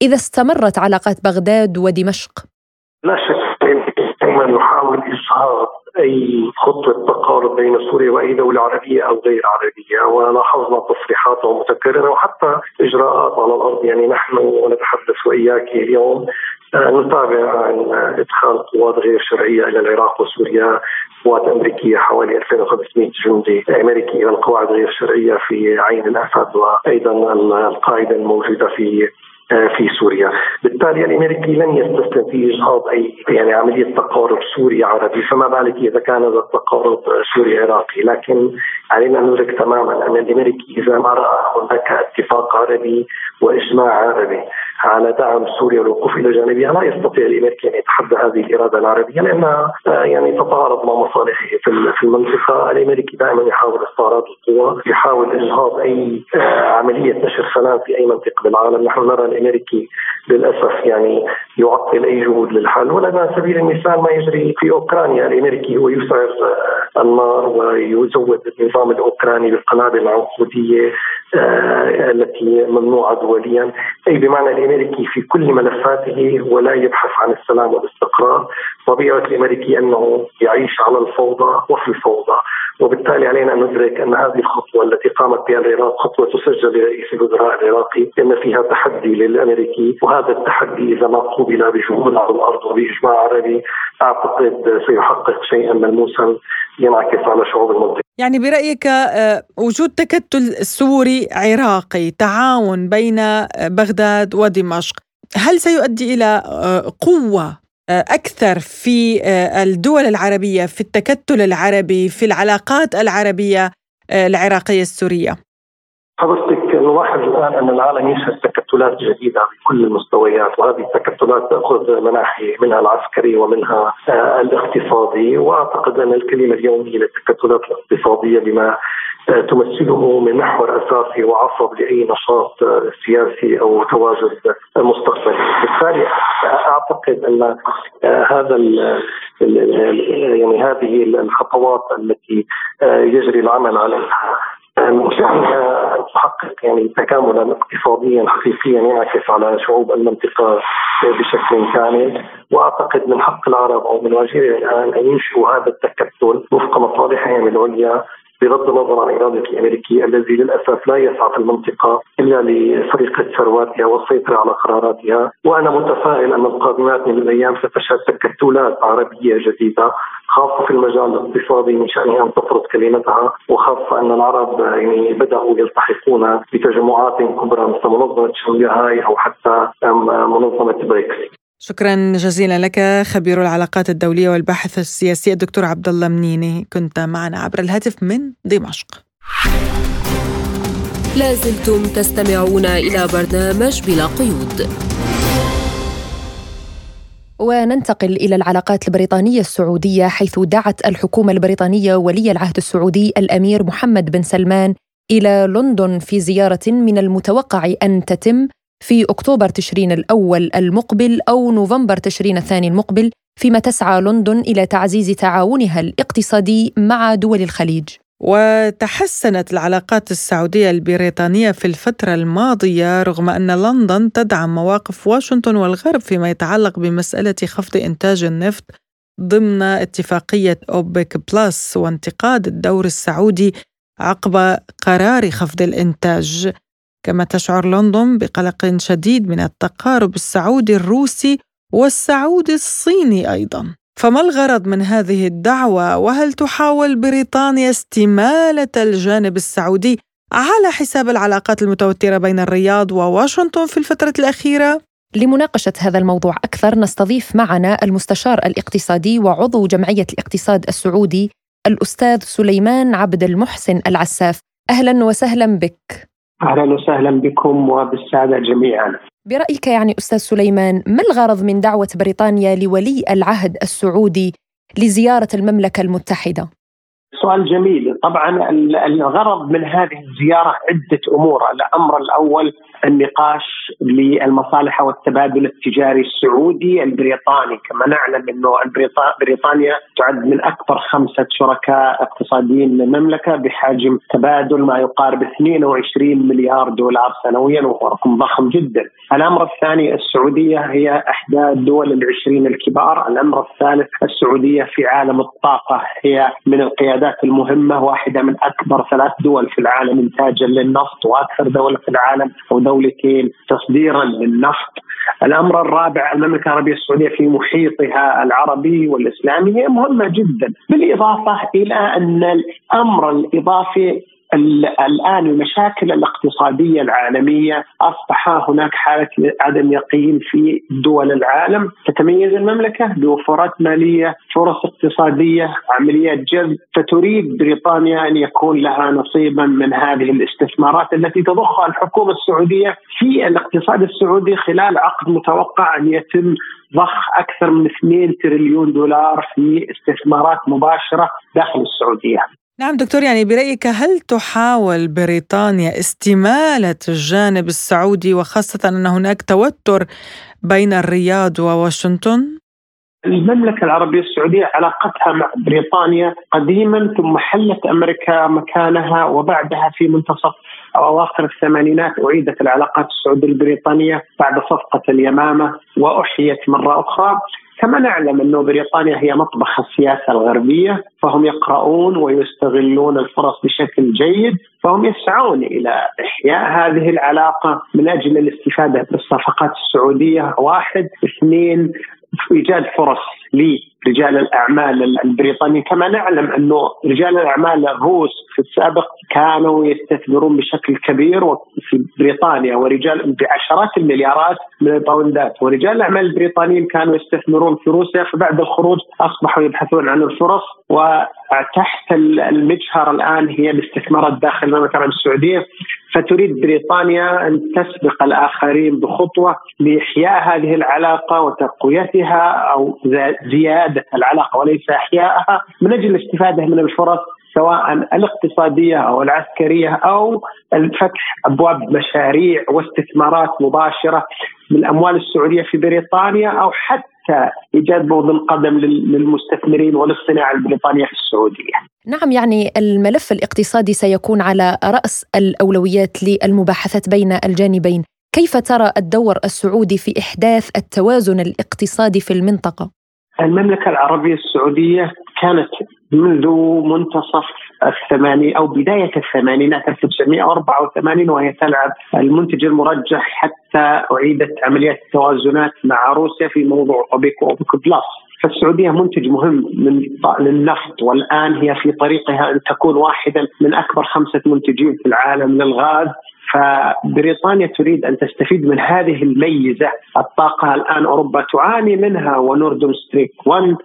إذا استمرت علاقات بغداد ودمشق؟
لا شك دائما يحاول اجهاض أي خطوه تقارب بين سوريا وأي دولة عربية أو غير عربية ولاحظنا تصريحاته متكررة وحتى إجراءات على الأرض يعني نحن نتحدث وإياك اليوم نتابع عن إدخال قوات غير شرعية إلى العراق وسوريا قوات أمريكية حوالي 2500 جندي أمريكي إلى القواعد غير شرعية في عين الأسد وأيضا القاعدة الموجودة في في سوريا. بالتالي الأمريكي لن يستسلم في إجهاض أي يعني عملية تقارب سوري عربي فما بالك إذا كان هذا التقارب سوري عراقي؟ لكن علينا أن ندرك تماما أن الأمريكي إذا ما رأى هناك اتفاق عربي وإجماع عربي. على دعم سوريا والوقوف إلى جانبها لا يستطيع الامريكي أن يتحدى هذه الإرادة العربية لانها آه، يعني تتعارض مع مصالحه في المنطقة، الامريكي دائما يحاول استعراض القوى، يحاول اجهاض أي آه، عملية نشر سلام في أي منطقة بالعالم، نحن نرى الامريكي للأسف يعني يعطل أي جهود للحل، ولا سبيل المثال ما يجري في أوكرانيا، الامريكي هو يسعر آه، النار ويزود النظام الأوكراني بالقنابل العنقودية التي ممنوعة دوليا، أي بمعنى الامريكي في كل ملفاته ولا يبحث عن السلام والاستقرار، طبيعة الامريكي أنه يعيش على الفوضى وفي الفوضى، وبالتالي علينا أن ندرك أن هذه الخطوة التي قامت بها العراق خطوة تسجل لرئيس الوزراء العراقي إن فيها تحدي للأمريكي وهذا التحدي إذا ما قوبل بجهود على الأرض وبإجماع عربي أعتقد سيحقق شيئا ملموسا ينعكس على شعوب المنطقة.
يعني برأيك آه، وجود تكتل سوري عراقي تعاون بين بغداد ودمشق هل سيؤدي إلى آه، قوة آه، أكثر في آه، الدول العربية في التكتل العربي في العلاقات العربية آه، العراقية السورية.
حضرتك نلاحظ الآن أن العالم يشهد تكتلات جديدة في كل المستويات وهذه التكتلات تأخذ مناحي منها العسكري ومنها آه، الاقتصادي. وأعتقد أن الكلمة اليومية للتكتلات الاقتصادية بما آه، تمثله من محور أساسي وعصب لأي نشاط آه، سياسي أو تواجد مستقبلي، بالتالي أعتقد أن هذا يعني هذه الخطوات التي يجري العمل عليها. أن تحقق يعني تكاملا اقتصاديا حقيقيا ينعكس على شعوب المنطقة بشكل كامل. وأعتقد من حق العرب أو من واجبهم الآن أن ينشئوا هذا التكتل وفق مصالحهم العليا. بغض النظر عن إرادة الأمريكي الذي للأسف لا يسعى في المنطقة إلا لسرقة ثرواتها والسيطرة على قراراتها. وأنا متفائل أن القادمات من الأيام ستشهد تكتلات عربية جديدة خاصة في المجال الاقتصادي من شأنها أن تفرض كلمتها وخاصة أن العرب يعني بدأوا يلتحقون بتجمعات كبرى مثل منظمة شنغهاي أو حتى منظمة بريكس.
شكرا جزيلا لك خبير العلاقات الدولية والباحث السياسي الدكتور عبد الله منيني. كنت معنا عبر الهاتف من دمشق.
لازلتم تستمعون إلى برنامج بلا قيود.
وننتقل إلى العلاقات البريطانية السعودية حيث دعت الحكومة البريطانية ولي العهد السعودي الأمير محمد بن سلمان إلى لندن في زيارة من المتوقع أن تتم في أكتوبر تشرين الأول المقبل أو نوفمبر تشرين الثاني المقبل فيما تسعى لندن إلى تعزيز تعاونها الاقتصادي مع دول الخليج.
وتحسنت العلاقات السعودية البريطانية في الفترة الماضية رغم أن لندن تدعم مواقف واشنطن والغرب فيما يتعلق بمسألة خفض إنتاج النفط ضمن اتفاقية أوبك بلس وانتقاد الدور السعودي عقب قرار خفض الإنتاج. كما تشعر لندن بقلق شديد من التقارب السعودي الروسي والسعودي الصيني أيضا. فما الغرض من هذه الدعوة؟ وهل تحاول بريطانيا استمالة الجانب السعودي على حساب العلاقات المتوترة بين الرياض وواشنطن في الفترة الأخيرة؟
لمناقشة هذا الموضوع أكثر نستضيف معنا المستشار الاقتصادي وعضو جمعية الاقتصاد السعودي الأستاذ سليمان عبد المحسن العساف. أهلا وسهلا بك.
أهلا وسهلا بكم وبالسادة جميعا.
برأيك يعني أستاذ سليمان ما الغرض من دعوة بريطانيا لولي العهد السعودي لزيارة المملكة المتحدة؟
سؤال جميل، طبعا الغرض من هذه الزيارة عدة أمور، الأمر الأول النقاش للمصالح والتبادل التجاري السعودي البريطاني كما نعلم إنه بريطانيا تعد من أكبر خمسة شركاء اقتصاديين للمملكه بحجم تبادل ما يقارب 22 مليار دولار سنويا وهو رقم ضخم جدا. الأمر الثاني السعودية هي إحدى الدول العشرين الكبار، الأمر الثالث السعودية في عالم الطاقة هي من القيادات المهمة واحدة من أكبر ثلاث دول في العالم انتاجا للنفط وأكثر دولة في العالم أو دولتين تصديرا للنفط. الأمر الرابع المملكة العربية السعودية في محيطها العربي والإسلامي هي مهمة جدا بالإضافة إلى أن الأمر الإضافي الآن المشاكل الاقتصادية العالمية اصبح هناك حالة عدم يقين في دول العالم تتميز المملكة بوفرات مالية فرص اقتصادية عمليات جذب فتريد بريطانيا أن يكون لها نصيبا من هذه الاستثمارات التي تضخها الحكومة السعودية في الاقتصاد السعودي خلال عقد متوقع أن يتم ضخ أكثر من 2 تريليون دولار في استثمارات مباشرة داخل السعودية.
نعم دكتور يعني برأيك هل تحاول بريطانيا استمالة الجانب السعودي وخاصة أن هناك توتر بين الرياض وواشنطن؟
المملكة العربية السعودية علاقتها مع بريطانيا قديما ثم حلت أمريكا مكانها وبعدها في منتصف أو أواخر الثمانينات أعيدت العلاقات السعودية البريطانية بعد صفقة اليمامة وأحيت مرة أخرى كما نعلم أن بريطانيا هي مطبخ السياسة الغربية فهم يقرؤون ويستغلون الفرص بشكل جيد فهم يسعون إلى إحياء هذه العلاقة من أجل الاستفادة بالصفقات السعودية. واحد. اثنين. إيجاد فرص لرجال الأعمال البريطانيين. كما نعلم أنه رجال الأعمال الروس في السابق كانوا يستثمرون بشكل كبير في بريطانيا ورجال بعشرات المليارات من الباوندات. ورجال الأعمال البريطانيين كانوا يستثمرون في روسيا فبعد الخروج أصبحوا يبحثون عن الفرص. وتحت المجهر الآن هي الاستثمارات داخل المملكة العربية السعودية. فتريد بريطانيا أن تسبق الآخرين بخطوة لإحياء هذه العلاقة وتقويتها أو زيادة العلاقة وليس احيائها من أجل الاستفاده من الفرص سواء الاقتصادية أو العسكرية أو الفتح أبواب مشاريع واستثمارات مباشرة من الأموال السعودية في بريطانيا أو حتى إيجاد موضع قدم للمستثمرين وللصناعة البريطانية في السعودية.
نعم يعني الملف الاقتصادي سيكون على رأس الأولويات للمباحثات بين الجانبين، كيف ترى الدور السعودي في إحداث التوازن الاقتصادي في المنطقة؟
المملكة العربية السعودية كانت منذ منتصف الثمانين أو بداية الثمانينات 1984 وهي تلعب المنتج المرجح حتى أعيدت عمليات التوازنات مع روسيا في موضوع اوبيك واوبيك بلس. فالسعودية منتج مهم من للنفط والآن هي في طريقها أن تكون واحدا من أكبر خمسة منتجين في العالم للغاز فبريطانيا تريد أن تستفيد من هذه الميزة. الطاقة الآن أوروبا تعاني منها ونوردوم ستريك 1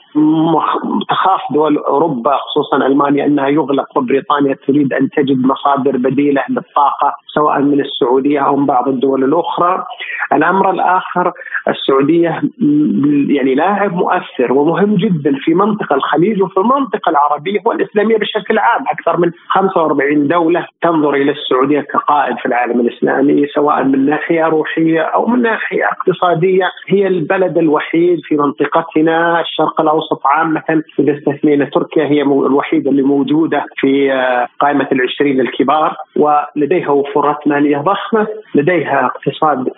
تخاف دول أوروبا خصوصا ألمانيا أنها يغلق وبريطانيا تريد أن تجد مصادر بديلة للطاقة سواء من السعودية أو من بعض الدول الأخرى. الأمر الآخر السعودية يعني لاعب مؤثر ومهم جدا في منطقة الخليج وفي المنطقة العربية والإسلامية بشكل عام، أكثر من 45 دولة تنظر إلى السعودية كقائد في العالم الإسلامي سواء من ناحية روحية أو من ناحية اقتصادية هي البلد الوحيد في منطقتنا الشرق الأوسط عامة. إذا استثنينا تركيا هي الوحيدة اللي موجودة في آه، قائمة العشرين الكبار ولديها وفرات مالية ضخمة، لديها اقتصاد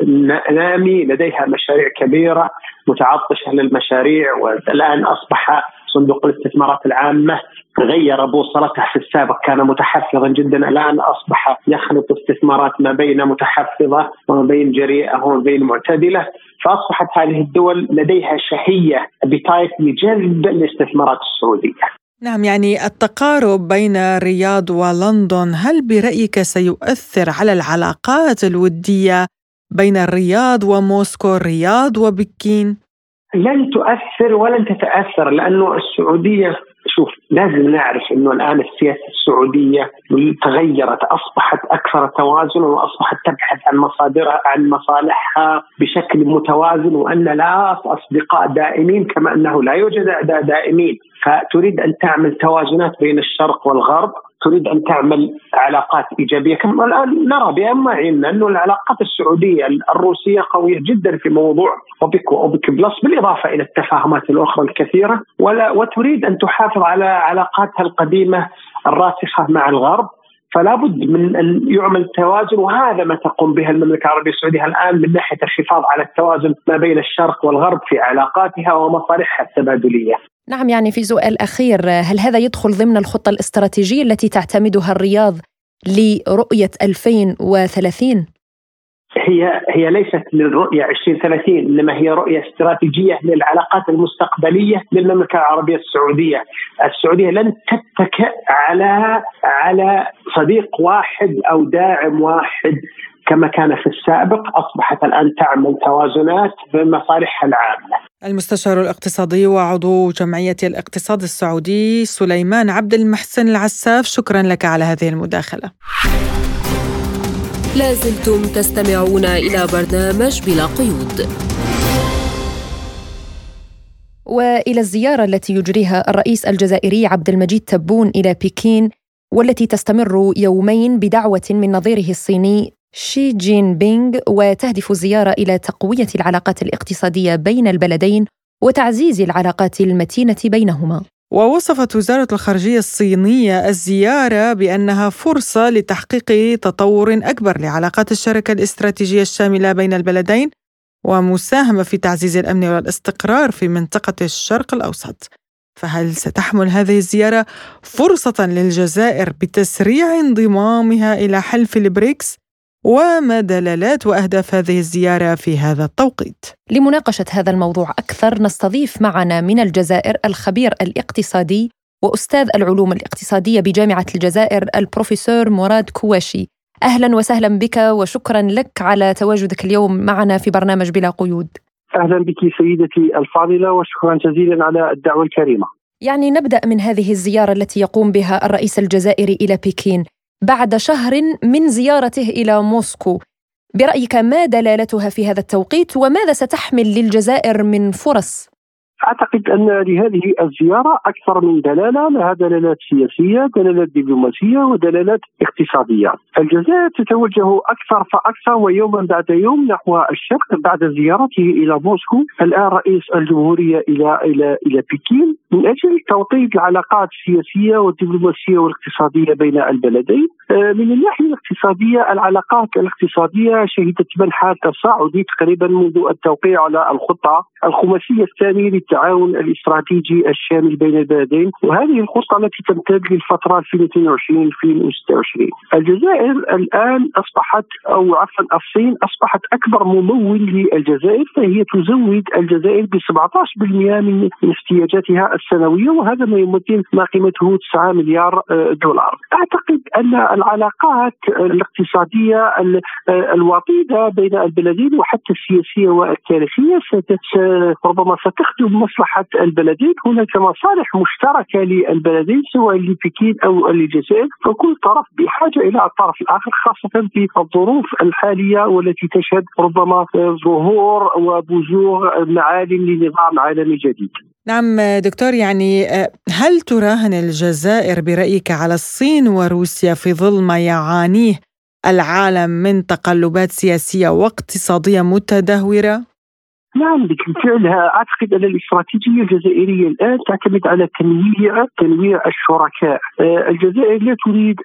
نامي، لديها مشاريع كبيرة متعطشة للمشاريع والآن أصبح صندوق الاستثمارات العامة غير بوصلته في السابق كان متحفظا جدا الآن أصبح يخلط استثمارات ما بين متحفظة وما بين جريئة وما بين معتدلة فأصبحت هذه الدول لديها شهية بتايت لجذب الاستثمارات السعودية.
نعم يعني التقارب بين الرياض ولندن هل برأيك سيؤثر على العلاقات الودية بين الرياض وموسكو الرياض وبكين؟
لن تؤثر ولن تتأثر لأنه السعودية شوف لازم نعرف إنه الآن السياسة السعودية تغيرت أصبحت أكثر توازنا وأصبحت تبحث عن مصادرها عن مصالحها بشكل متوازن وأن لا أصدقاء دائمين كما أنه لا يوجد أعداء دائمين. فتريد أن تعمل توازنات بين الشرق والغرب تريد أن تعمل علاقات إيجابية كما الآن نرى بأم عيننا انه العلاقات السعودية الروسية قوية جدا في موضوع أوبك وأوبك بلس بالإضافة إلى التفاهمات الأخرى الكثيرة ولا وتريد أن تحافظ على علاقاتها القديمة الراسخة مع الغرب فلا بد من أن يعمل توازن وهذا ما تقوم به المملكة العربية السعودية الآن من ناحية الحفاظ على التوازن ما بين الشرق والغرب في علاقاتها ومصالحها التبادلية.
نعم يعني في سؤال أخير هل هذا يدخل ضمن الخطة الاستراتيجية التي تعتمدها الرياض لرؤية 2030؟
هي هي ليست للرؤية 2030 إنما هي رؤية استراتيجية للعلاقات المستقبلية للمملكة العربية السعودية، السعودية لن تتكئ على على صديق واحد أو داعم واحد كما كان في السابق أصبحت الآن تعمل توازنات بمصالحها العامة.
المستشار الاقتصادي وعضو جمعية الاقتصاد السعودي سليمان عبد المحسن العساف شكرا لك على هذه المداخلة.
لازلتم تستمعون إلى برنامج بلا قيود
وإلى الزيارة التي يجريها الرئيس الجزائري عبد المجيد تبون إلى بكين والتي تستمر يومين بدعوة من نظيره الصيني شي جين بينغ وتهدف الزياره إلى تقوية العلاقات الاقتصادية بين البلدين وتعزيز العلاقات المتينة بينهما
ووصفت وزارة الخارجية الصينية الزيارة بأنها فرصة لتحقيق تطور أكبر لعلاقات الشراكة الاستراتيجية الشاملة بين البلدين ومساهمة في تعزيز الأمن والاستقرار في منطقة الشرق الأوسط. فهل ستحمل هذه الزيارة فرصة للجزائر بتسريع انضمامها إلى حلف البريكس وما دلالات وأهداف هذه الزيارة في هذا التوقيت.
لمناقشة هذا الموضوع أكثر نستضيف معنا من الجزائر الخبير الاقتصادي وأستاذ العلوم الاقتصادية بجامعة الجزائر البروفيسور مراد كواشي. أهلا وسهلا بك وشكرا لك على تواجدك اليوم معنا في برنامج بلا قيود.
أهلا بك سيدتي الفاضلة وشكرا جزيلا على الدعوة الكريمة.
يعني نبدأ من هذه الزيارة التي يقوم بها الرئيس الجزائري إلى بكين. بعد شهر من زيارته إلى موسكو. برأيك ما دلالتها في هذا التوقيت وماذا ستحمل للجزائر من فرص؟
أعتقد أن لهذه الزيارة أكثر من دلالة لها دلالات سياسية، دلالات دبلوماسية ودلالات اقتصادية. الجزائر تتوجه أكثر فأكثر ويوما بعد يوم نحو الشرق بعد زيارته إلى موسكو، الآن رئيس الجمهورية إلى إلى إلى بكين. من أجل توطيد العلاقات السياسية والدبلوماسية والاقتصادية بين البلدين. آه، من الناحية الاقتصادية العلاقات الاقتصادية شهدت منحى تصاعدي تقريبا منذ التوقيع على الخطة الخماسية الثانية للتعاون الاستراتيجي الشامل بين البلدين وهذه الخطة التي تمتد للفترة 2022 2026 الجزائر الآن أصبحت أو عفوا الصين أصبحت أكبر ممول للجزائر فهي تزود الجزائر ب 17% من احتياجاتها السنوية وهذا ما يمثل ما قيمته 9 مليار آه، دولار. أعتقد أن العلاقات الاقتصادية آه، الوطيدة بين البلدين وحتى السياسية والتاريخية ربما ستخدم مصلحة البلدين. هناك مصالح مشتركة للبلدين سواء لبكين أو للجزائر فكل طرف بحاجة إلى الطرف الآخر خاصة في الظروف الحالية والتي تشهد ربما ظهور وبزوغ معالم لنظام عالمي جديد.
نعم دكتور يعني هل تراهن الجزائر برأيك على الصين وروسيا في ظل ما يعانيه العالم من تقلبات سياسية واقتصادية متدهورة؟
نعم بالفعل أعتقد أن الاستراتيجية الجزائرية الآن تعتمد على تنويع تنويع الشركاء، آه، الجزائر لا تريد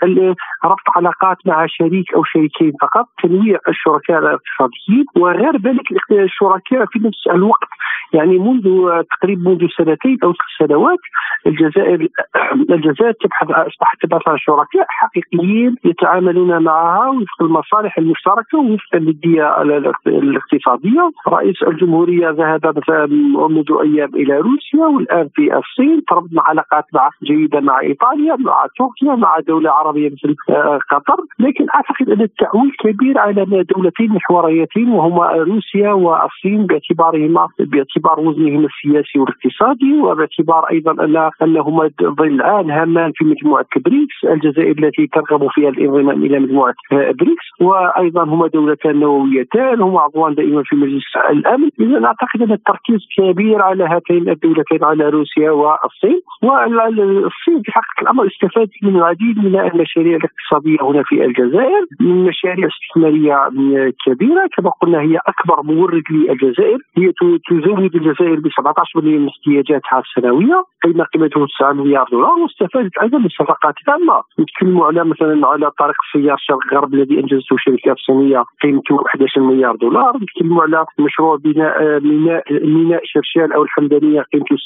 ربط علاقات مع شريك أو شريكين فقط، تنويع الشركاء الاقتصاديين وغير ذلك الشركاء في نفس الوقت. يعني منذ تقريبا منذ سنتين أو ثلاث سنوات الجزائر *clears throat* الجزائر تبحث أصبحت تبحث عن شركاء حقيقيين يتعاملون معها وفق المصالح المشتركة وفق النديه الاقتصادية، رئيس الجمهوريه الجمهوريه ذهب منذ أيام إلى روسيا والآن في الصين تربطنا علاقات مع جيده مع إيطاليا مع تركيا مع دولة عربية مثل آه، قطر. لكن أعتقد أن التعويل كبير على دولتين محوريتين وهما روسيا والصين باعتبارهما باعتبار وزنهما السياسي والاقتصادي وباعتبار أيضا ان أنهما ظلان هامان في مجموعة بريكس الجزائر التي ترغب فيها الانضمام إلى مجموعة آه، بريكس. وأيضا هما دولتان نوويتان هما عضوان دائما في مجلس الأمن. اذا اعتقد أن التركيز كبير على هاتين الدولتين على روسيا والصين. والصين في حقيقه الأمر استفادت من العديد من المشاريع الاقتصادية هنا في الجزائر من مشاريع استثمارية كبيرة كما قلنا هي أكبر مورد للجزائر. هي تزود الجزائر ب 17 من احتياجاتها السنويه قيمه قيمته 9 مليار دولار واستفادت أيضا من صفقات تامه نتكلموا على مثلا على طريق السيار الشرق غرب الذي أنجزته شركات صينيه قيمته 11 مليار دولار. نتكلموا على مشروع بناء ميناء ميناء شرشال أو الحمدانيه قيمته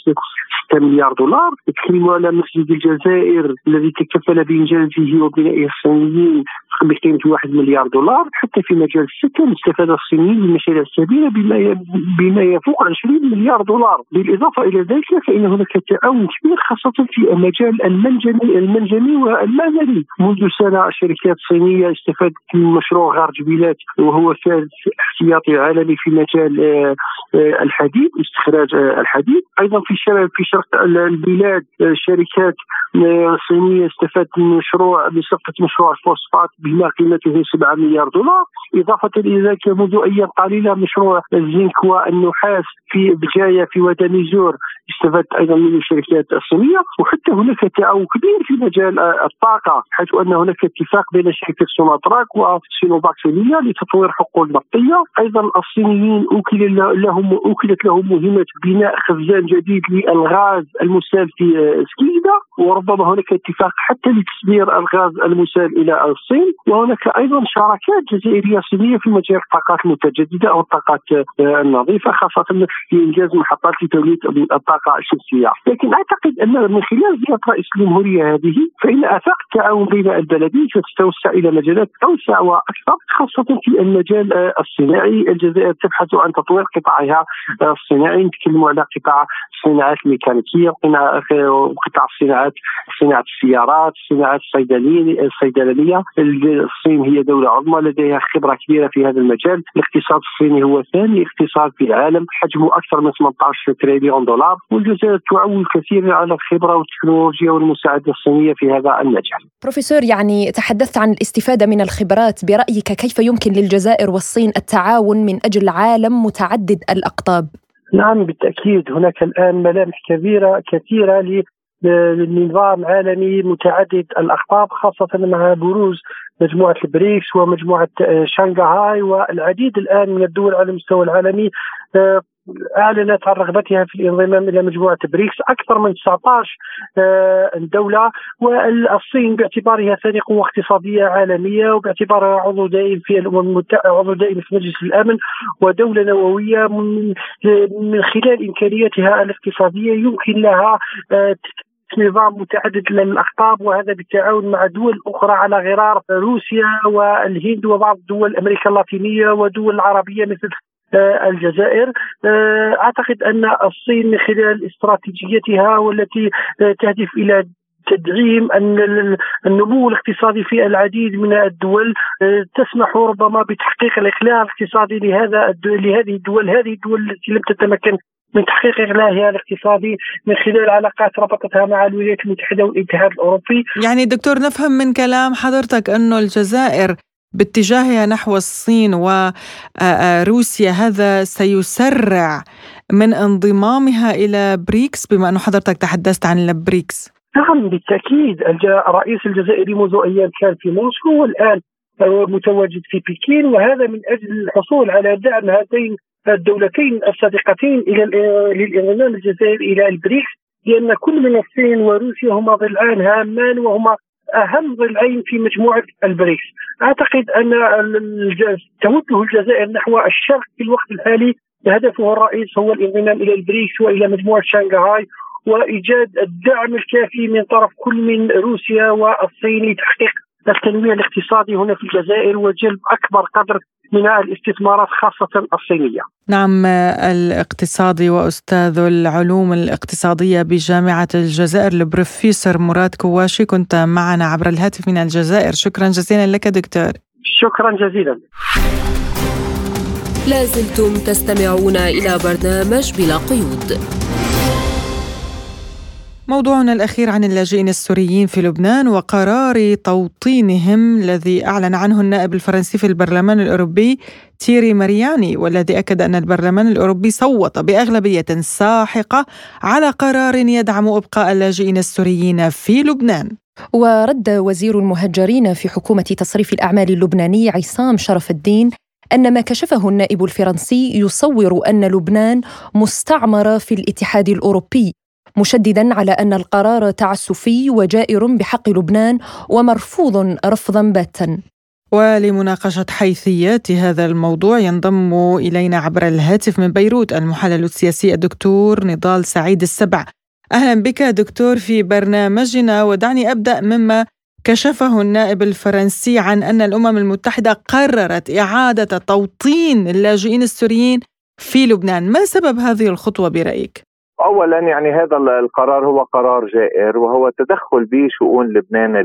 6 مليار دولار. نتكلموا على مسجد الجزائر الذي تكفل بإنجازه وبنائه الصينيين. بقيمه 1 مليار دولار حتى في مجال السكن استفاد الصينيين من مشاريع كبيره بما بما يفوق 20 مليار دولار. بالإضافة إلى ذلك فإن هناك تعاون كبير خاصة في المجال المنجمي المنجمي والمعدني منذ سنة شركات صينيه استفادت من مشروع غار جبيلات وهو ثالث احتياطي عالمي في مجال آه، آه، الحديد استخراج آه، الحديد. أيضا في شرق في شرق البلاد شركات صينية استفادت من مشروع بصفه مشروع الفوسفات بما قيمته 7 مليار دولار إضافة إلى ذلك منذ أيام قليلة مشروع الزنك والنحاس في بجاية في وادي أميزور استفادت أيضا من الشركات الصينية وحتى هناك تعاون كبير في مجال الطاقة حيث أن هناك اتفاق بين شركة سوناطراك وسينوباك سوريا لتطوير حقول نفطية أيضا الصينيين أوكل لهم أوكلت لهم مهمة بناء خزان جديد للغاز المسال في سكيدا وربما هناك اتفاق حتى لتصدير الغاز المسال إلى الصين وهناك أيضا شراكات جزائرية صينية في مجال الطاقات المتجددة أو الطاقات آه، النظيفة خاصة في إنجاز محطات لتوليد الطاقة الشمسية، لكن أعتقد أن من خلال زيارة رئيس الجمهورية هذه فإن آفاق التعاون بين البلدين ستتوسع إلى مجالات أوسع وأكثر خاصة في المجال آه، الصناعي، الجزائر تبحث عن تطوير قطاعها آه، الصناعي، نتكلم على قطاع الصناعات الميكانيكية، قطاع الصناعات صناعة السيارات، الصناعات الصيدلية الصيدلانيه
الصين هي دولة عظمى لديها خبرة كبيرة في هذا المجال، الاقتصاد الصيني هو ثاني اقتصاد في العالم حجمه أكثر من 18 تريليون دولار والجزائر تعول كثيرا على الخبرة والتكنولوجيا والمساعدة الصينية في هذا المجال.
بروفيسور يعني تحدثت عن الاستفادة من الخبرات برأيك كيف يمكن للجزائر والصين التعاون من أجل عالم متعدد الأقطاب؟
نعم بالتأكيد هناك الآن ملامح كبيره كثيرة لنظام عالمي متعدد الاقطاب خاصة مع بروز مجموعة البريكس ومجموعة شنغهاي والعديد الآن من الدول على المستوى العالمي آه، أعلنت عن رغبتها في الانضمام إلى مجموعة بريكس أكثر من 19 آه، دوله والصين باعتبارها ثاني قوه اقتصاديه عالمية وباعتبارها عضو دائم في الأمم المتحده عضو دائم في مجلس الأمن ودولة نووية من خلال إمكانياتها الاقتصادية يمكن لها آه، نظام متعدد الاقطاب وهذا بالتعاون مع دول أخرى على غرار روسيا والهند وبعض دول أمريكا اللاتينية ودول العربيه مثل آه، الجزائر. آه، أعتقد أن الصين من خلال استراتيجيتها والتي آه، تهدف إلى تدعيم النمو الاقتصادي في العديد من الدول تسمح ربما بتحقيق الاقلاع الاقتصادي لهذا لهذه الدول هذه الدول التي لم تتمكن من تحقيق إقلاعها الاقتصادي من خلال علاقات ربطتها مع الولايات المتحدة والاتحاد الأوروبي.
يعني دكتور نفهم من كلام حضرتك أنه الجزائر باتجاهها نحو الصين وروسيا هذا سيسرع من انضمامها إلى بريكس بما أنه حضرتك تحدثت عن البريكس
نعم بالتأكيد الرئيس الجزائري منذ أيام كان في موسكو والآن متواجد في بكين وهذا من أجل الحصول على دعم هاتين الدولتين الصديقتين إلى للانضمام الجزائر إلى البريكس لأن كل من الصين وروسيا هما ضلعان هامان وهما أهم ضلعين في مجموعة البريكس. أعتقد أن توجه الجزائر نحو الشرق في الوقت الحالي هدفه الرئيس هو الانضمام إلى البريكس وإلى مجموعة شنغهاي وإيجاد الدعم الكافي من طرف كل من روسيا والصين لتحقيق التنميه الاقتصادي هنا في الجزائر وجلب أكبر قدر من الاستثمارات خاصة الصينية.
نعم الاقتصادي وأستاذ العلوم الاقتصادية بجامعة الجزائر البروفيسور مراد كواشي كنت معنا عبر الهاتف من الجزائر. شكرا جزيلا لك دكتور.
شكرا جزيلا.
لازلتم تستمعون إلى برنامج بلا قيود.
موضوعنا الأخير عن اللاجئين السوريين في لبنان وقرار توطينهم الذي أعلن عنه النائب الفرنسي في البرلمان الأوروبي تيري مارياني والذي أكد أن البرلمان الأوروبي صوت بأغلبية ساحقة على قرار يدعم إبقاء اللاجئين السوريين في لبنان.
ورد وزير المهجرين في حكومة تصريف الأعمال اللبناني عصام شرف الدين أن ما كشفه النائب الفرنسي يصور أن لبنان مستعمرة في الاتحاد الأوروبي. مشددا على أن القرار تعسفي وجائر بحق لبنان ومرفوض رفضا باتا.
ولمناقشة حيثيات هذا الموضوع ينضم إلينا عبر الهاتف من بيروت المحلل السياسي الدكتور نضال سعيد السبع. أهلا بك دكتور في برنامجنا ودعني أبدأ مما كشفه النائب الفرنسي عن أن الأمم المتحدة قررت إعادة توطين اللاجئين السوريين في لبنان. ما سبب هذه الخطوة برأيك؟
اولا يعني هذا القرار هو قرار جائر وهو تدخل بشؤون لبنان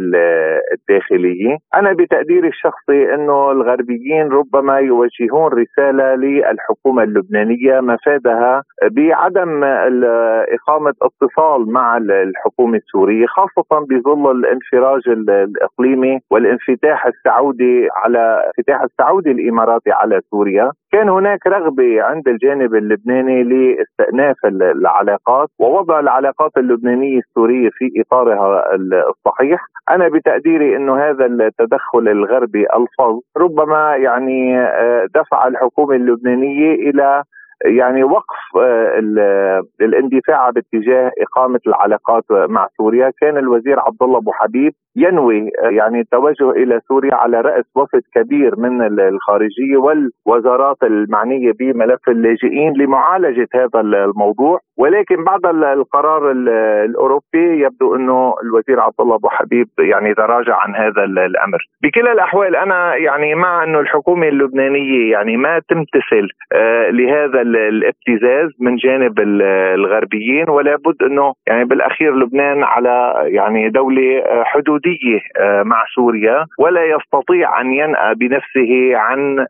الداخلية، أنا بتقديري الشخصي إنه الغربيين ربما يوجهون رسالة للحكومة اللبنانية مفادها بعدم إقامة اتصال مع الحكومة السورية خاصة بظل الانفراج الإقليمي والانفتاح السعودي على انفتاح السعودي الإماراتي على سوريا، كان هناك رغبة عند الجانب اللبناني لاستئناف العلاقات ووضع العلاقات اللبنانية السورية في إطارها الصحيح، أنا بتقديري إنه هذا التدخل الغربي الفظ ربما يعني آه، دفع الحكومة اللبنانية إلى يعني وقف آه، الاندفاع باتجاه إقامة العلاقات مع سوريا، كان الوزير عبد الله أبو حبيب ينوي آه، يعني التوجه إلى سوريا على رأس وفد كبير من الخارجية والوزارات المعنية بملف اللاجئين لمعالجة هذا الموضوع، ولكن بعد القرار الأوروبي يبدو أنه الوزير عبد الله أبو حبيب يعني تراجع عن هذا الأمر. بكل الأحوال أنا يعني مع انه الحكومة اللبنانية يعني ما تمتثل آه، لهذا الابتزاز من جانب الغربيين ولا بد إنه يعني بالأخير لبنان على يعني دولة حدودية مع سوريا ولا يستطيع أن ينأى بنفسه عن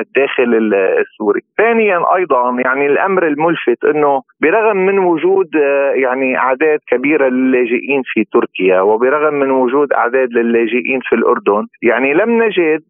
الداخل السوري. ثانيا أيضا يعني الأمر الملفت إنه برغم من وجود يعني أعداد كبيرة للاجئين في تركيا وبرغم من وجود أعداد للاجئين في الأردن يعني لم نجد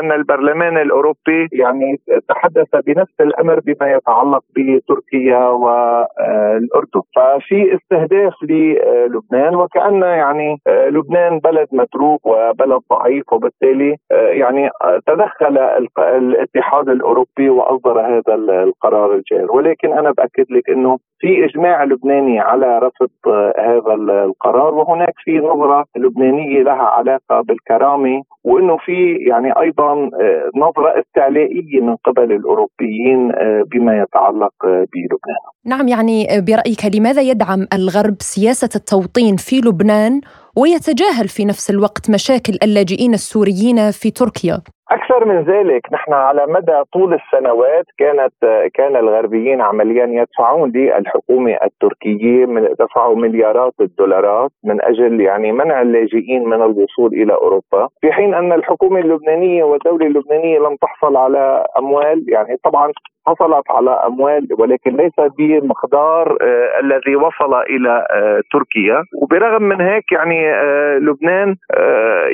أن البرلمان الأوروبي يعني تحدث بنفس الأمر بما يتعلق بتركيا والاردن ففي استهداف للبنان وكأن يعني لبنان بلد متروك وبلد ضعيف وبالتالي يعني تدخل الاتحاد الأوروبي وأصدر هذا القرار الجائر ولكن أنا بأكد لك إنه في إجماع لبناني على رفض هذا القرار وهناك في نظرة لبنانية لها علاقة بالكرامة وإنه في يعني أيضا آه، نظرة استعلائية من قبل الأوروبيين آه، يتعلق بلبنان.
نعم يعني برأيك لماذا يدعم الغرب سياسة التوطين في لبنان ويتجاهل في نفس الوقت مشاكل اللاجئين السوريين في تركيا؟
أكثر من ذلك نحن على مدى طول السنوات كانت كان الغربيين عمليا يدفعون للحكومة التركية من دفعوا مليارات الدولارات من أجل يعني منع اللاجئين من الوصول إلى أوروبا في حين أن الحكومة اللبنانية والدولة اللبنانية لم تحصل على أموال يعني طبعا حصلت على أموال ولكن ليس بمقدار آه الذي وصل إلى آه تركيا. وبرغم من هيك يعني آه لبنان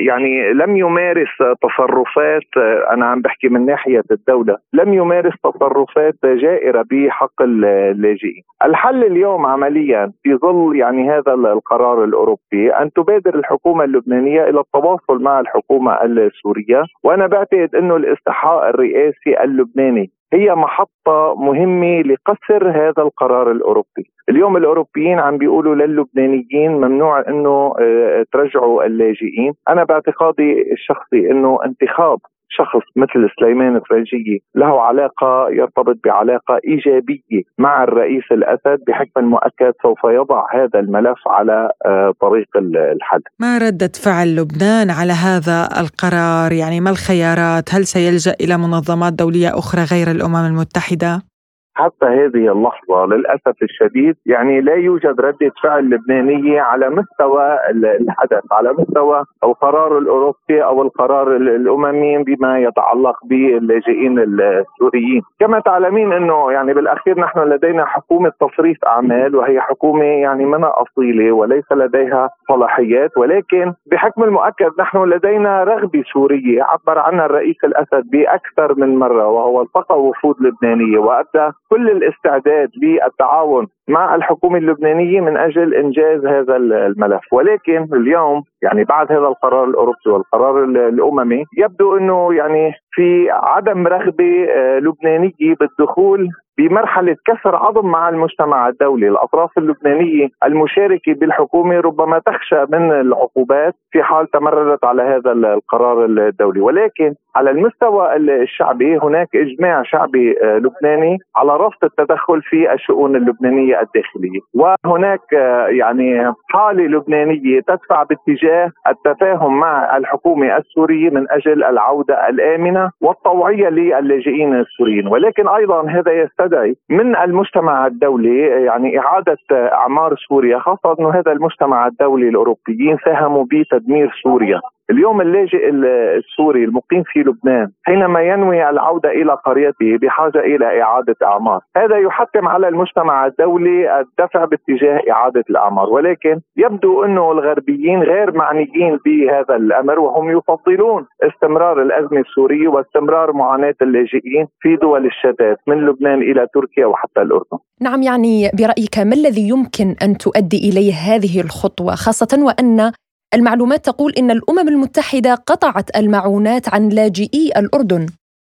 يعني لم يمارس تصرفات أنا عم بحكي من ناحية الدولة لم يمارس تصرفات جائرة بحق اللاجئين. الحل اليوم عمليا في ظل يعني هذا القرار الأوروبي أن تبادر الحكومة اللبنانية إلى التواصل مع الحكومة السورية. وأنا بعتقد إنه الاستحقاق الرئاسي اللبناني هي محطة مهمة لقصر هذا القرار الأوروبي. اليوم الأوروبيين عم بيقولوا للبنانيين ممنوع أنه آه، ترجعوا اللاجئين. أنا باعتقادي الشخصي أنه انتخاب شخص مثل سليمان فرنجية له علاقة يرتبط بعلاقة إيجابية مع الرئيس الأسد بحكم مؤكد سوف يضع هذا الملف على آه، طريق الحل.
ما ردة فعل لبنان على هذا القرار؟ يعني ما الخيارات؟ هل سيلجأ إلى منظمات دولية أخرى غير الأمم المتحدة؟
حتى هذه اللحظة للأسف الشديد يعني لا يوجد ردة فعل لبنانية على مستوى الحدث على مستوى القرار الأوروبي أو القرار الأممي بما يتعلق باللاجئين السوريين. كما تعلمين أنه يعني بالأخير نحن لدينا حكومة تصريف أعمال وهي حكومة يعني منها أصيلة وليس لديها صلاحيات ولكن بحكم المؤكد نحن لدينا رغبة سورية. عبر عنها الرئيس الأسد بأكثر من مرة وهو التقى وفود لبنانية وأدى كل الاستعداد للتعاون مع الحكومة اللبنانية من أجل إنجاز هذا الملف. ولكن اليوم يعني بعد هذا القرار الأوروبي والقرار الأممي يبدو أنه يعني في عدم رغبة آه، لبنانية بالدخول بمرحلة كسر عظم مع المجتمع الدولي. الأطراف اللبنانية المشاركة بالحكومة ربما تخشى من العقوبات في حال تمردت على هذا القرار الدولي. ولكن على المستوى الشعبي هناك إجماع شعبي آه، لبناني على رفض التدخل في الشؤون اللبنانية الداخلية. وهناك آه، يعني حالة لبنانية تدفع باتجاه التفاهم مع الحكومة السورية من أجل العودة الآمنة والطوعية للاجئين السوريين. ولكن أيضا هذا يستدعي تدعي من المجتمع الدولي يعني إعادة أعمار سوريا خاصة أنه هذا المجتمع الدولي الأوروبيين ساهموا بتدمير سوريا. اليوم اللاجئ السوري المقيم في لبنان حينما ينوي العودة إلى قريته بحاجة إلى إعادة أعمار. هذا يحتم على المجتمع الدولي الدفع باتجاه إعادة الأعمار. ولكن يبدو أنه الغربيين غير معنيين بهذا الأمر وهم يفضلون استمرار الأزمة السورية واستمرار معاناة اللاجئين في دول الشتات من لبنان إلى تركيا وحتى الأردن.
نعم يعني برأيك ما الذي يمكن أن تؤدي إليه هذه الخطوة خاصة وأن المعلومات تقول إن الأمم المتحدة قطعت المعونات عن لاجئي الأردن.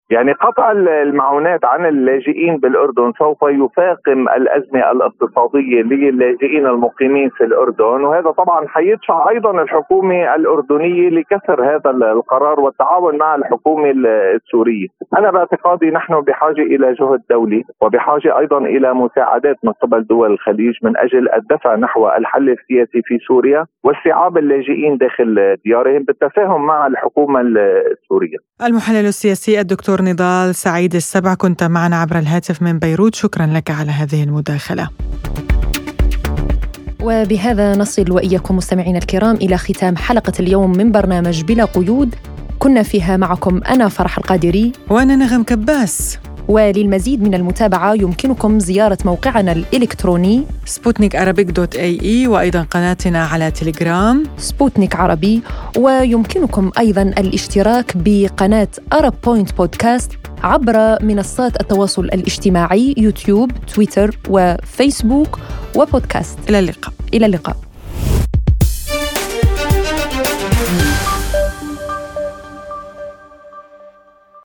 يعني قطع المعونات عن اللاجئين بالأردن سوف يفاقم الأزمة الاقتصادية للاجئين المقيمين في الأردن وهذا طبعا حيدفع أيضا الحكومة الأردنية لكسر هذا القرار والتعاون مع الحكومة السورية. أنا باعتقادي نحن بحاجة إلى جهد دولي وبحاجة أيضا إلى مساعدات من قبل دول الخليج من أجل الدفع نحو الحل السياسي في سوريا واستيعاب اللاجئين داخل ديارهم بالتفاهم مع الحكومة السورية.
المحلل السياسي الدكتور دكتور نضال سعيد السبع كنت معنا عبر الهاتف من بيروت. شكرا لك على هذه المداخلة.
وبهذا نصل وإياكم مستمعينا الكرام إلى ختام حلقة اليوم من برنامج بلا قيود. كنا فيها معكم أنا فرح القادري.
وأنا نغم كباس.
وللمزيد من المتابعة يمكنكم زيارة موقعنا الإلكتروني
سبوتنيك dot AE وأيضا قناتنا على تليجرام.
سبوتنيك عربي ويمكنكم أيضا الاشتراك بقناة Arab Point Podcast عبر منصات التواصل الاجتماعي يوتيوب تويتر وفيسبوك وبودكاست.
إلى اللقاء.
إلى اللقاء.